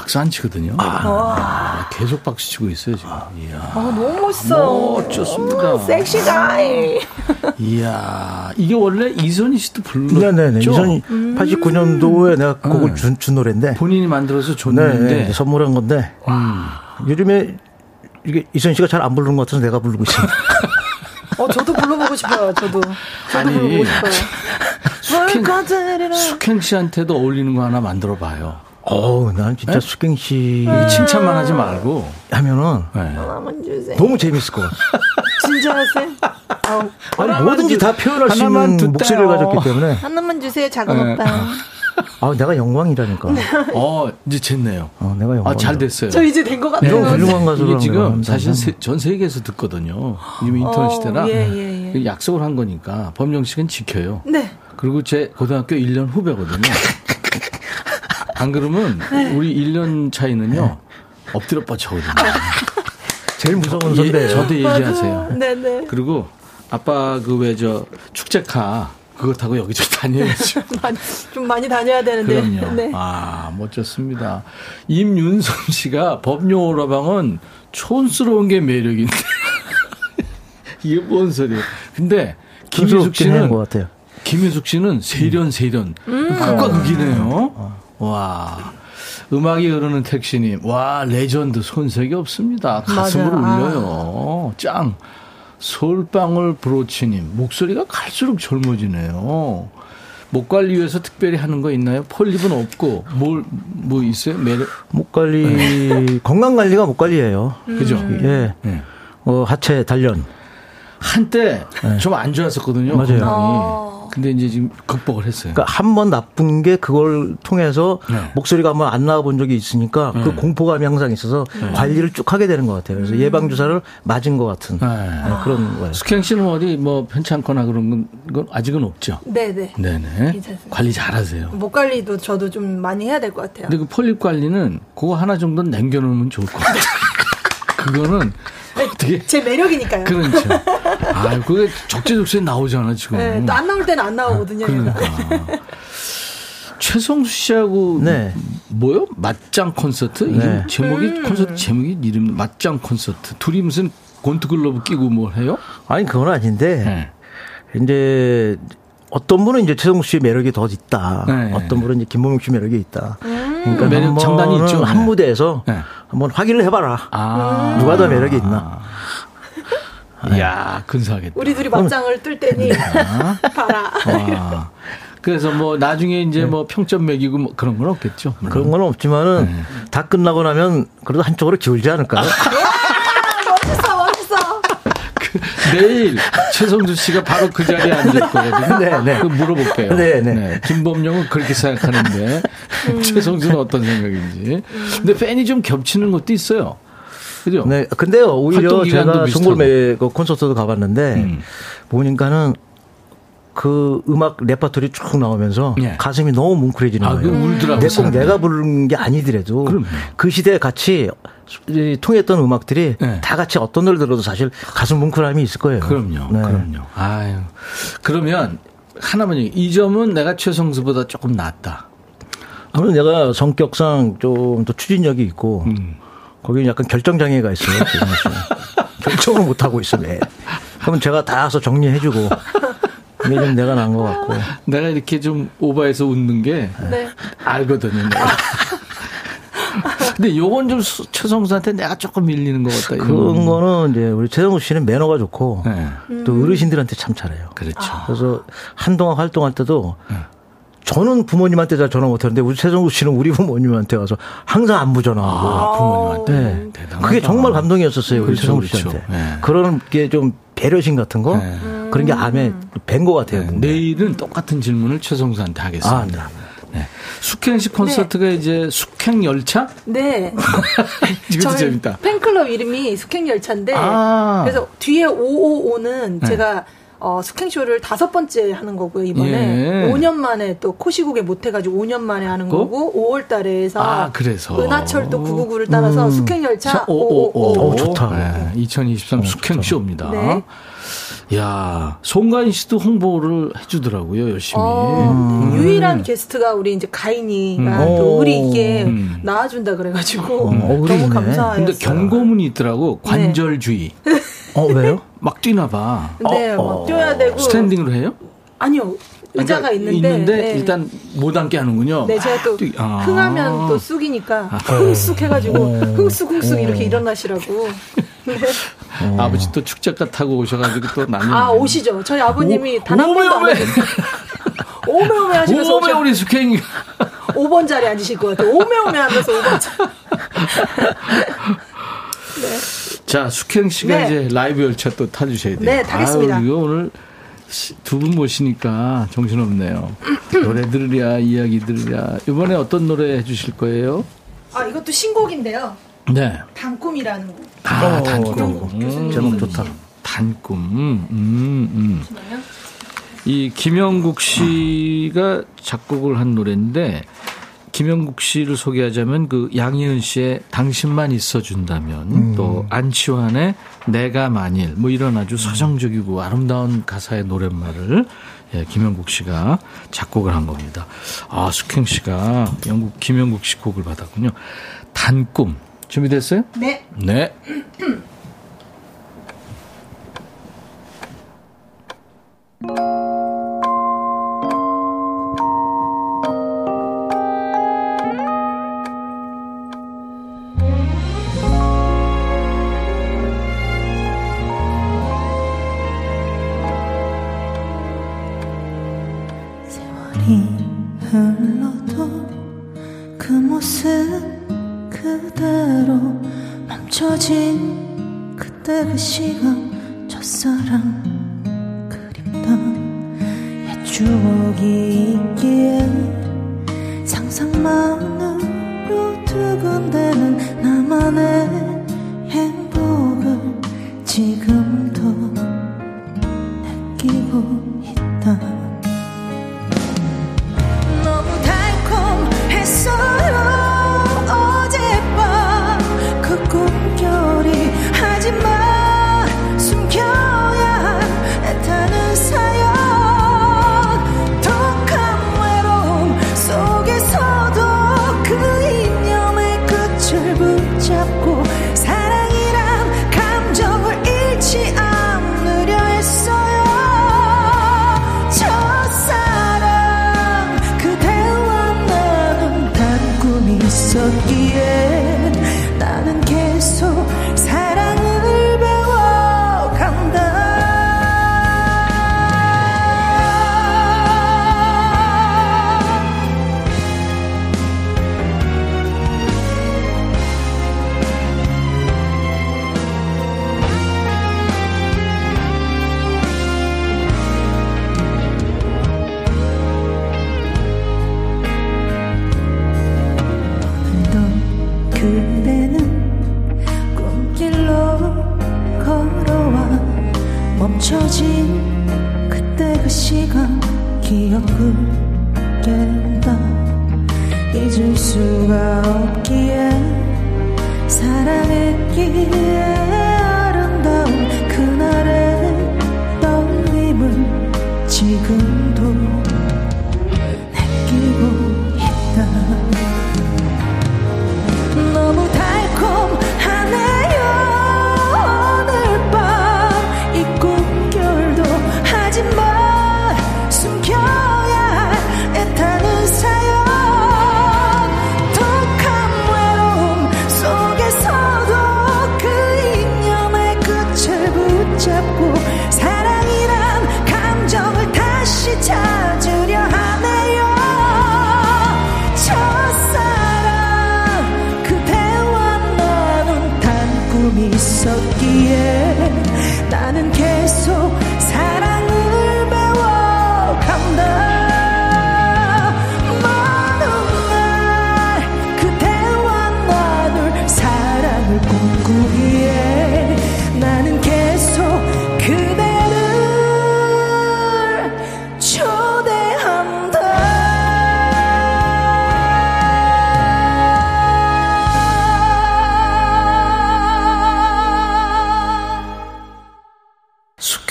Speaker 1: 박수 안 치거든요. 아, 계속 박수 치고 있어요, 지금. 이야.
Speaker 7: 아, 너무 멋있어.
Speaker 1: 멋졌습니다.
Speaker 7: 아, 섹시 가이.
Speaker 1: 이야. 이게 원래 이선희 씨도 불렀죠?
Speaker 6: 네네네. 이선희
Speaker 7: 음.
Speaker 6: 89년도에 내가 곡을 준, 준 노래인데.
Speaker 1: 본인이 만들어서
Speaker 6: 네,
Speaker 1: 줬는데.
Speaker 6: 선물한 건데. 요즘에 이게 이선 씨가 잘 안 부르는 것 같아서 내가 부르고 있습니다.
Speaker 7: 어, 저도 불러보고 싶어요, 저도. 저도
Speaker 1: 아니,
Speaker 7: 불러보고 싶어요.
Speaker 1: 숙행. 숙행 씨한테도 어울리는 거 하나 만들어 봐요.
Speaker 6: 어우, 난 진짜 수경 씨
Speaker 1: 칭찬만 하지 말고.
Speaker 6: 하면은
Speaker 1: 네.
Speaker 7: 하나만 주세요.
Speaker 6: 너무 재밌을 것 같아.
Speaker 7: 진짜 하세요? 아우,
Speaker 6: 아니, 뭐든지 다 표현할 수 있는
Speaker 1: 듣다요.
Speaker 6: 목소리를 가졌기 때문에.
Speaker 7: 하나만 주세요, 작은
Speaker 1: 네.
Speaker 7: 오빠.
Speaker 6: 아, 내가 영광이라니까.
Speaker 1: 어, 이제 됐네요.
Speaker 6: 어, 내가 영광.
Speaker 1: 아, 잘 됐어요.
Speaker 7: 저 이제 된것
Speaker 6: 이런
Speaker 7: 같아요.
Speaker 6: 훌륭한 가수를
Speaker 1: 이게 지금 사실. 세- 전 세계에서 듣거든요. 인터넷
Speaker 7: 어,
Speaker 1: 시대라
Speaker 7: 예, 예, 예.
Speaker 1: 약속을 한 거니까 법령식은 지켜요.
Speaker 7: 네.
Speaker 1: 그리고 제 고등학교 1년 후배거든요. 안 그러면 우리 1년 차이는요. 엎드려 뻗쳐거든요.
Speaker 6: 제일 무서운
Speaker 1: 예,
Speaker 6: 선배예요.
Speaker 1: 저도 얘기하세요.
Speaker 7: 네네.
Speaker 1: 그리고 아빠 그 왜 저 축제카 그거 타고 여기저기 다녀야죠.
Speaker 7: 많이, 좀 많이 다녀야 되는데.
Speaker 1: 그럼요.
Speaker 7: 네.
Speaker 1: 아, 멋졌습니다. 임윤성 씨가 법률 오라방은 촌스러운 게 매력인데. 이게 뭔 소리예요. 근데
Speaker 6: 한것
Speaker 1: 씨는
Speaker 6: 같아요.
Speaker 1: 김희숙 씨는 세련 세련. 극과 극이네요. 와. 음악이 흐르는 택시님. 와, 레전드 손색이 없습니다. 가슴을
Speaker 7: 맞아요.
Speaker 1: 울려요. 짱. 솔방울 브로치님. 목소리가 갈수록 젊어지네요. 목 관리 위해서 특별히 하는 거 있나요? 폴립은 없고, 뭘, 뭐 있어요? 매력?
Speaker 6: 목 관리, 건강 관리가 목 관리예요.
Speaker 1: 그죠?
Speaker 6: 예.
Speaker 1: 네.
Speaker 6: 어, 하체 단련.
Speaker 1: 한때 좀안 좋았었거든요.
Speaker 6: 맞아요.
Speaker 1: 근데 이제 지금 극복을 했어요.
Speaker 6: 그러니까 한 번 나쁜 게 그걸 통해서
Speaker 1: 네.
Speaker 6: 목소리가 한번 안 나와 본 적이 있으니까 그 공포감이 항상 있어서 관리를 쭉 하게 되는 것 같아요. 그래서 예방 주사를 맞은 것 같은
Speaker 1: 네.
Speaker 6: 네, 그런 거예요.
Speaker 1: 숙행 씨는 어디 뭐 편찮거나 그런 건, 건 아직은 없죠.
Speaker 7: 네네.
Speaker 1: 네네.
Speaker 7: 괜찮습니다.
Speaker 1: 관리 잘하세요.
Speaker 7: 목 관리도 저도 좀 많이 해야 될 것 같아요.
Speaker 1: 근데 그 폴립 관리는 그거 하나 정도는 남겨놓으면 좋을 것 같아요. 그거는 어떻게
Speaker 7: 제 매력이니까요.
Speaker 1: 그렇죠. 아, 그게 적재적소에 나오잖아 지금.
Speaker 7: 네, 또 안 나올 때는 안 나오거든요. 얘가.
Speaker 1: 그러니까. 최성수 씨하고
Speaker 6: 네.
Speaker 1: 뭐요? 맞짱 콘서트? 이름
Speaker 6: 네.
Speaker 1: 제목이
Speaker 7: 음.
Speaker 1: 콘서트 제목이 이름 맞짱 콘서트. 둘이 무슨 곤투 글러브 끼고 뭘 해요?
Speaker 6: 아니 그건 아닌데
Speaker 1: 네.
Speaker 6: 이제 어떤 분은 이제 최성수 씨의 매력이 더 있다.
Speaker 1: 네.
Speaker 6: 어떤 분은 이제 김범용 씨 매력이 있다. 그러니까
Speaker 1: 매력
Speaker 6: 한
Speaker 1: 장단이 있죠.
Speaker 6: 한
Speaker 1: 네.
Speaker 6: 무대에서
Speaker 1: 네.
Speaker 6: 한번 확인을 해봐라.
Speaker 1: 아.
Speaker 6: 누가 더 매력이 있나.
Speaker 1: 이야, 근사하겠다.
Speaker 7: 우리 둘이 맞짱을 뜰 때니 봐라.
Speaker 1: 와. 그래서 뭐 나중에 이제
Speaker 6: 네.
Speaker 1: 뭐 평점 매기고 뭐 그런 건 없겠죠. 물론.
Speaker 6: 그런 건 없지만은
Speaker 1: 네.
Speaker 6: 다 끝나고 나면 그래도 한쪽으로 기울지 않을까요?
Speaker 1: 내일 최성수 씨가 바로 그 자리에 앉을 거거든요.
Speaker 6: 네, 네.
Speaker 1: 그 물어볼게요.
Speaker 6: 네, 네.
Speaker 1: 김범룡은 그렇게 생각하는데 최성수는 어떤 생각인지. 근데 팬이 좀 겹치는 것도 있어요. 그죠?
Speaker 6: 네. 근데요, 오히려 제가. 송골매 그 콘서트도 가봤는데
Speaker 1: 음.
Speaker 6: 보니까는 그 음악 레퍼토리 쭉 나오면서
Speaker 1: 예.
Speaker 6: 가슴이 너무 뭉클해지는
Speaker 1: 아,
Speaker 6: 거예요.
Speaker 1: 그 울더라고.
Speaker 6: 내 꼭. 내가 부르는 게 아니더라도
Speaker 1: 그럼요.
Speaker 6: 그 시대에 같이 이 통했던 음악들이
Speaker 1: 네.
Speaker 6: 다 같이 어떤 노래 들어도 사실 가슴 뭉클함이 있을 거예요.
Speaker 1: 그럼요.
Speaker 6: 네.
Speaker 1: 그럼요. 아유. 그러면 하나만 얘기. 이 점은 내가 최성수보다 조금 낫다.
Speaker 6: 저는 내가 성격상 좀 더 추진력이 있고
Speaker 1: 음.
Speaker 6: 거기는 약간 결정 장애가 있어요. 결정을 못 하고 있어 매. 그러면 제가 다 와서 정리해주고 이게 좀 내가 나은 것 같고.
Speaker 1: 내가 이렇게 좀 오버해서 웃는 게
Speaker 7: 네.
Speaker 1: 알거든요. 내가. 근데 요건 좀 수- 최성수한테 내가 조금 밀리는 것 같다.
Speaker 6: 그런
Speaker 1: 건.
Speaker 6: 거는 이제 우리 최성우 씨는 매너가 좋고
Speaker 1: 네.
Speaker 6: 또 어르신들한테 참 잘해요.
Speaker 1: 그렇죠.
Speaker 6: 그래서 한동안 활동할 때도
Speaker 1: 네.
Speaker 6: 저는 부모님한테 잘 전화 못하는데 우리 최성우 씨는 우리 부모님한테 와서 항상 안부 전화하고
Speaker 1: 아, 부모님한테.
Speaker 6: 네.
Speaker 1: 대단하다.
Speaker 6: 그게 정말 감동이었었어요. 우리
Speaker 1: 그렇죠,
Speaker 6: 최성우
Speaker 1: 그렇죠.
Speaker 6: 씨한테.
Speaker 1: 네.
Speaker 6: 그런 게 좀 배려심 같은 거
Speaker 1: 네.
Speaker 6: 그런 게 암에 뵌 것 같아요.
Speaker 1: 네. 내일은 똑같은 질문을 최성수한테 하겠습니다.
Speaker 6: 아, 네.
Speaker 1: 네. 숙행식 콘서트가 이제 숙행 열차?
Speaker 7: 네.
Speaker 1: 이것도 재밌다.
Speaker 7: 팬클럽 이름이 숙행 열차인데
Speaker 1: 아.
Speaker 7: 그래서 뒤에 555는
Speaker 1: 네.
Speaker 7: 제가 어, 숙행쇼를 다섯 번째 하는 거고요, 이번에.
Speaker 1: 예.
Speaker 7: 5년 만에 또 코시국에 못해가지고 5년 만에 하는
Speaker 1: 그?
Speaker 7: 거고, 5월 달에 해서.
Speaker 1: 아, 그래서.
Speaker 7: 은하철도 999를 따라서 숙행열차 555.
Speaker 6: 어, 좋다.
Speaker 1: 네, 2023 숙행쇼입니다.
Speaker 7: 네. 야, 송가인 씨도 홍보를 해주더라고요, 열심히.
Speaker 1: 어,
Speaker 7: 음.
Speaker 1: 유일한 게스트가 우리 이제 가인이가
Speaker 7: 음.
Speaker 1: 또
Speaker 6: 오.
Speaker 1: 우리 이게
Speaker 7: 음.
Speaker 1: 나와준다 그래가지고
Speaker 6: 음, 어울리네.
Speaker 1: 너무 감사해요.
Speaker 7: 근데 경고문이 있더라고. 관절주의.
Speaker 6: 어, 왜요?
Speaker 7: 막 뛰나 봐.
Speaker 1: 네,
Speaker 6: 어,
Speaker 1: 막
Speaker 6: 어.
Speaker 1: 뛰어야 되고
Speaker 7: 스탠딩으로 해요?
Speaker 1: 아니요 의자가
Speaker 7: 그러니까
Speaker 1: 있는데, 네.
Speaker 7: 일단 못 앉게 하는군요.
Speaker 1: 네, 제가 또
Speaker 7: 뛰- 아.
Speaker 1: 흥하면 또 쑥이니까 흥쑥 해가지고 흥쑥 흥쑥
Speaker 6: 어.
Speaker 1: 이렇게 일어나시라고. 네.
Speaker 7: 아버지 또 축제가 타고 오셔가지고 또 난리.
Speaker 1: 아. 오시죠. 저희 아버님이
Speaker 7: 오,
Speaker 1: 단한 번도 안
Speaker 7: 오메.
Speaker 1: 오메오메 하시면서
Speaker 7: 오메
Speaker 1: 오셔.
Speaker 7: 우리 숙행.
Speaker 1: 5번 자리에 앉으실 것 같아요. 오메오메 하면서 5번 자리.
Speaker 7: 자, 숙행 씨가
Speaker 1: 네.
Speaker 7: 이제 라이브 열차 또 타주셔야 돼요.
Speaker 1: 네, 타겠습니다.
Speaker 7: 아유, 이거 오늘 두 분 모시니까 정신없네요. 노래 들으랴, 이야기 들으랴. 이번에 어떤 노래 해주실 거예요?
Speaker 1: 아 이것도 신곡인데요.
Speaker 7: 네.
Speaker 1: 단꿈이라는 곡.
Speaker 7: 아,
Speaker 6: 어,
Speaker 7: 단꿈.
Speaker 1: 교수님
Speaker 6: 제목 좋다.
Speaker 7: 단꿈. 음, 음, 음. 이 김영국 씨가 작곡을 한 노래인데 김영국 씨를 소개하자면 그 양희은 씨의 당신만 있어준다면 또 안치환의 내가 만일 뭐 이런 아주 서정적이고 아름다운 가사의 노랫말을 예, 김영국 씨가 작곡을 한 겁니다. 아 숙행 씨가 영국 김영국 씨 곡을 받았군요. 단꿈 준비됐어요?
Speaker 1: 네.
Speaker 7: 네.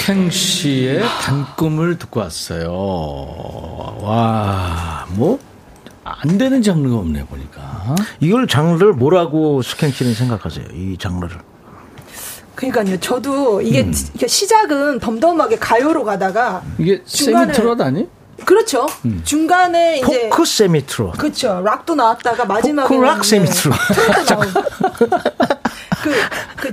Speaker 1: 숙행 씨의 단꿈을 듣고 왔어요. 와, 뭐, 안 되는 장르가 없네, 보니까.
Speaker 6: 이걸 장르를 뭐라고 숙행 씨는 생각하세요? 이 장르를.
Speaker 7: 그러니까요. 저도 이게
Speaker 1: 음.
Speaker 7: 시작은 덤덤하게 가요로 가다가
Speaker 1: 이게
Speaker 7: 중간에-
Speaker 1: 세미트롯 아니?
Speaker 7: 그렇죠.
Speaker 1: 음.
Speaker 7: 중간에 이제
Speaker 6: 포크 세미트롯.
Speaker 7: 그렇죠. 락도 나왔다가 마지막에
Speaker 6: 포크 록 세미트롯.
Speaker 7: 그, 그,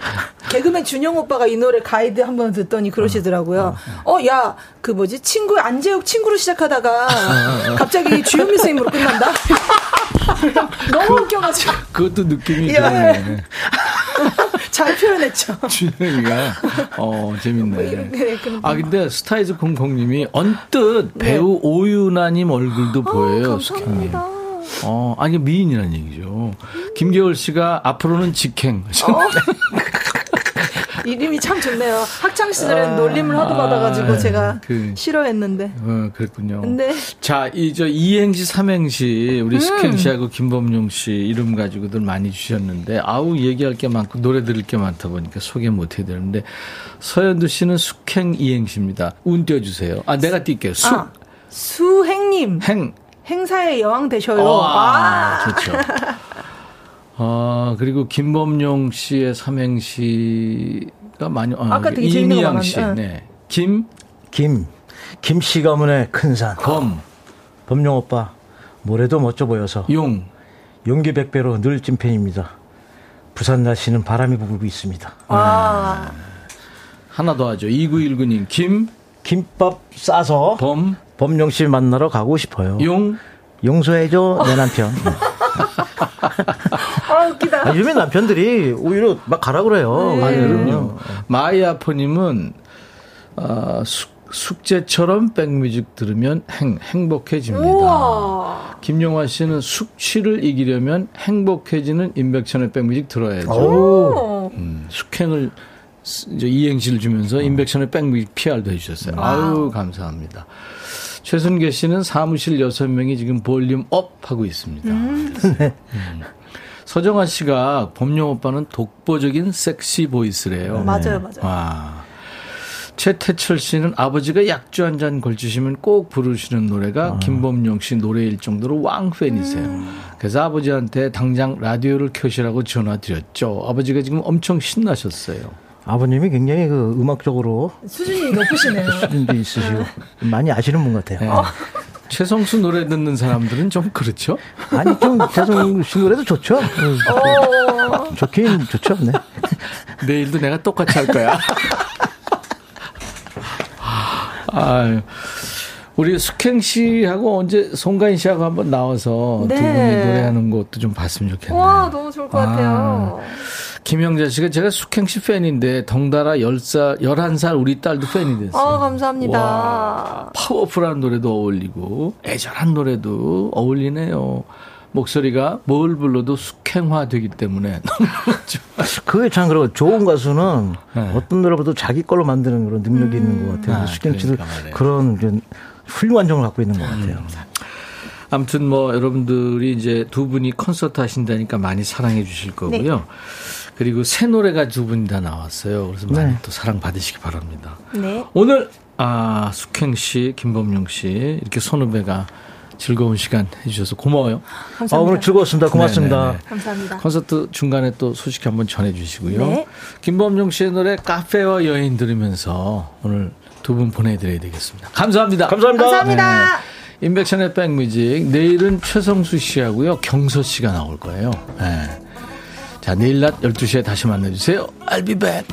Speaker 7: 개그맨 준영 오빠가 이 노래 가이드 한번 듣더니 그러시더라고요. 어, 야, 그 뭐지? 친구, 안재욱 친구로 시작하다가 갑자기 주현미 선생님으로 끝난다? 너무 웃겨가지고.
Speaker 1: 그것도 느낌이
Speaker 7: 예.
Speaker 1: 그러네.
Speaker 7: 잘 표현했죠.
Speaker 1: 준영이가, 어, 재밌네.
Speaker 7: 네,
Speaker 1: 아, 근데 스타이즈 공공님이 언뜻 배우 오유나님 얼굴도 보여요, 숙행님.
Speaker 7: 네. 감사합니다.
Speaker 1: 어, 아니, 미인이라는 얘기죠. 김겨울 씨가 앞으로는 직행.
Speaker 7: 어? 이름이 참 좋네요. 학창 시절에 놀림을 하도
Speaker 1: 아,
Speaker 7: 받아가지고 제가
Speaker 1: 그-
Speaker 7: 싫어했는데.
Speaker 1: 어, 그랬군요.
Speaker 7: 근데
Speaker 1: 자, 이 저 이행시 삼행시
Speaker 7: 음.
Speaker 1: 우리 숙행 씨하고 김범용 씨 이름 가지고들 많이 주셨는데 아우 얘기할 게 많고 노래 들을 게 많다 보니까 소개 못 해야 되는데 서현두 씨는 숙행 이행시입니다. 운 띄워주세요. 아 내가 뛸게요. 숙,
Speaker 7: 아, 수행님
Speaker 1: 행.
Speaker 7: 행사의 여왕 되셔요.
Speaker 1: 어,
Speaker 7: 아.
Speaker 1: 아, 좋죠. 아 그리고 김범용 씨의 삼행시가 많이 아,
Speaker 7: 아까 되게
Speaker 1: 이미양 씨. 네. 김,
Speaker 6: 김. 김씨 가문의 큰 산.
Speaker 1: 범,
Speaker 6: 범용 오빠. 모래도 멋져 보여서.
Speaker 1: 용.
Speaker 6: 용기 백배로 늘 찐팬입니다. 부산 날씨는 바람이 불고 있습니다.
Speaker 7: 아.
Speaker 1: 하나 더 하죠. 2919님 김,
Speaker 6: 김밥 싸서
Speaker 1: 범,
Speaker 6: 범용 씨 만나러 가고 싶어요.
Speaker 1: 용.
Speaker 6: 용서해줘 내 남편.
Speaker 7: 아, 웃기다.
Speaker 6: 아, 요즘에 남편들이 오히려 막 가라 그래요.
Speaker 1: 아,
Speaker 7: 네.
Speaker 1: 그럼요. 마이아포님은 아, 숙, 숙제처럼 백뮤직 들으면 행, 행복해집니다.
Speaker 7: 우와.
Speaker 1: 김용화 씨는 숙취를 이기려면 행복해지는 임백천의 백뮤직 들어야죠.
Speaker 7: 오.
Speaker 1: 음, 숙행을 이행시를 주면서 임백천의 백뮤직 PR도 해주셨어요. 아유 감사합니다. 최순계 씨는 사무실 여섯 명이 지금 volume up 하고 있습니다. 음. 서정아 씨가 범룡 오빠는 독보적인 sexy voice래요.
Speaker 7: 맞아요, 맞아요.
Speaker 1: 와. 최태철 씨는 아버지가 약주 한 잔 걸치시면 꼭 부르시는 노래가 김범룡 씨 노래일 정도로 왕팬이세요. 그래서 아버지한테 당장 라디오를 켜시라고 전화 드렸죠. 아버지가 지금 엄청 신나셨어요.
Speaker 6: 아버님이 굉장히 그 음악적으로
Speaker 7: 수준이 높으시네요.
Speaker 6: 수준도 있으시고 많이 아시는 분 같아요.
Speaker 1: 네. 최성수 노래 듣는 사람들은 좀 그렇죠.
Speaker 6: 아니 좀씨 노래도 좋죠. 음, 좋긴 좋죠. 네.
Speaker 1: 내일도 내가 똑같이 할 거야. 아유. 우리 숙행 씨하고 언제 송가인 씨하고 한번 나와서
Speaker 7: 네.
Speaker 1: 두 분이 노래하는 것도 좀 봤으면 좋겠네요.
Speaker 7: 와, 너무 좋을 것 같아요.
Speaker 1: 김영자 씨가 제가 숙행 씨 팬인데 덩달아 10살, 11살 우리 딸도 팬이 됐어요.
Speaker 7: 아, 감사합니다.
Speaker 1: 와, 파워풀한 노래도 어울리고 애절한 노래도 어울리네요. 목소리가 뭘 불러도 숙행화 되기 때문에 너무.
Speaker 6: 그게 참 그리고 좋은 가수는
Speaker 1: 네.
Speaker 6: 어떤 노래보다 자기 걸로 만드는 그런 능력이 있는 것 같아요.
Speaker 1: 아,
Speaker 6: 수경 씨도
Speaker 1: 그러니까.
Speaker 6: 그런 좀 훌륭한 점을 갖고 있는 것 같아요.
Speaker 1: 아무튼 뭐 여러분들이 이제 두 분이 콘서트 하신다니까 많이 사랑해 주실 거고요. 그리고 새 노래가 두 분이 다 나왔어요. 그래서 많이
Speaker 6: 네.
Speaker 1: 또 사랑 받으시기 바랍니다.
Speaker 7: 네.
Speaker 1: 오늘 아 숙행 씨, 김범용 씨 이렇게 선후배가 즐거운 시간 해주셔서 고마워요.
Speaker 6: 아,
Speaker 7: 감사합니다.
Speaker 6: 오늘 즐거웠습니다. 고맙습니다.
Speaker 1: 네네네.
Speaker 7: 감사합니다.
Speaker 1: 콘서트 중간에 또 소식 한번 전해주시고요.
Speaker 7: 네.
Speaker 1: 김범용 씨의 노래 카페와 여인 들으면서 오늘 두 분 보내드려야 되겠습니다. 감사합니다.
Speaker 6: 감사합니다.
Speaker 7: 감사합니다.
Speaker 1: 네. 인백션의 백뮤직 내일은 최성수 씨하고요 경서 씨가 나올 거예요. 네. 자 내일 낮 12시에 다시 만나주세요. I'll be back.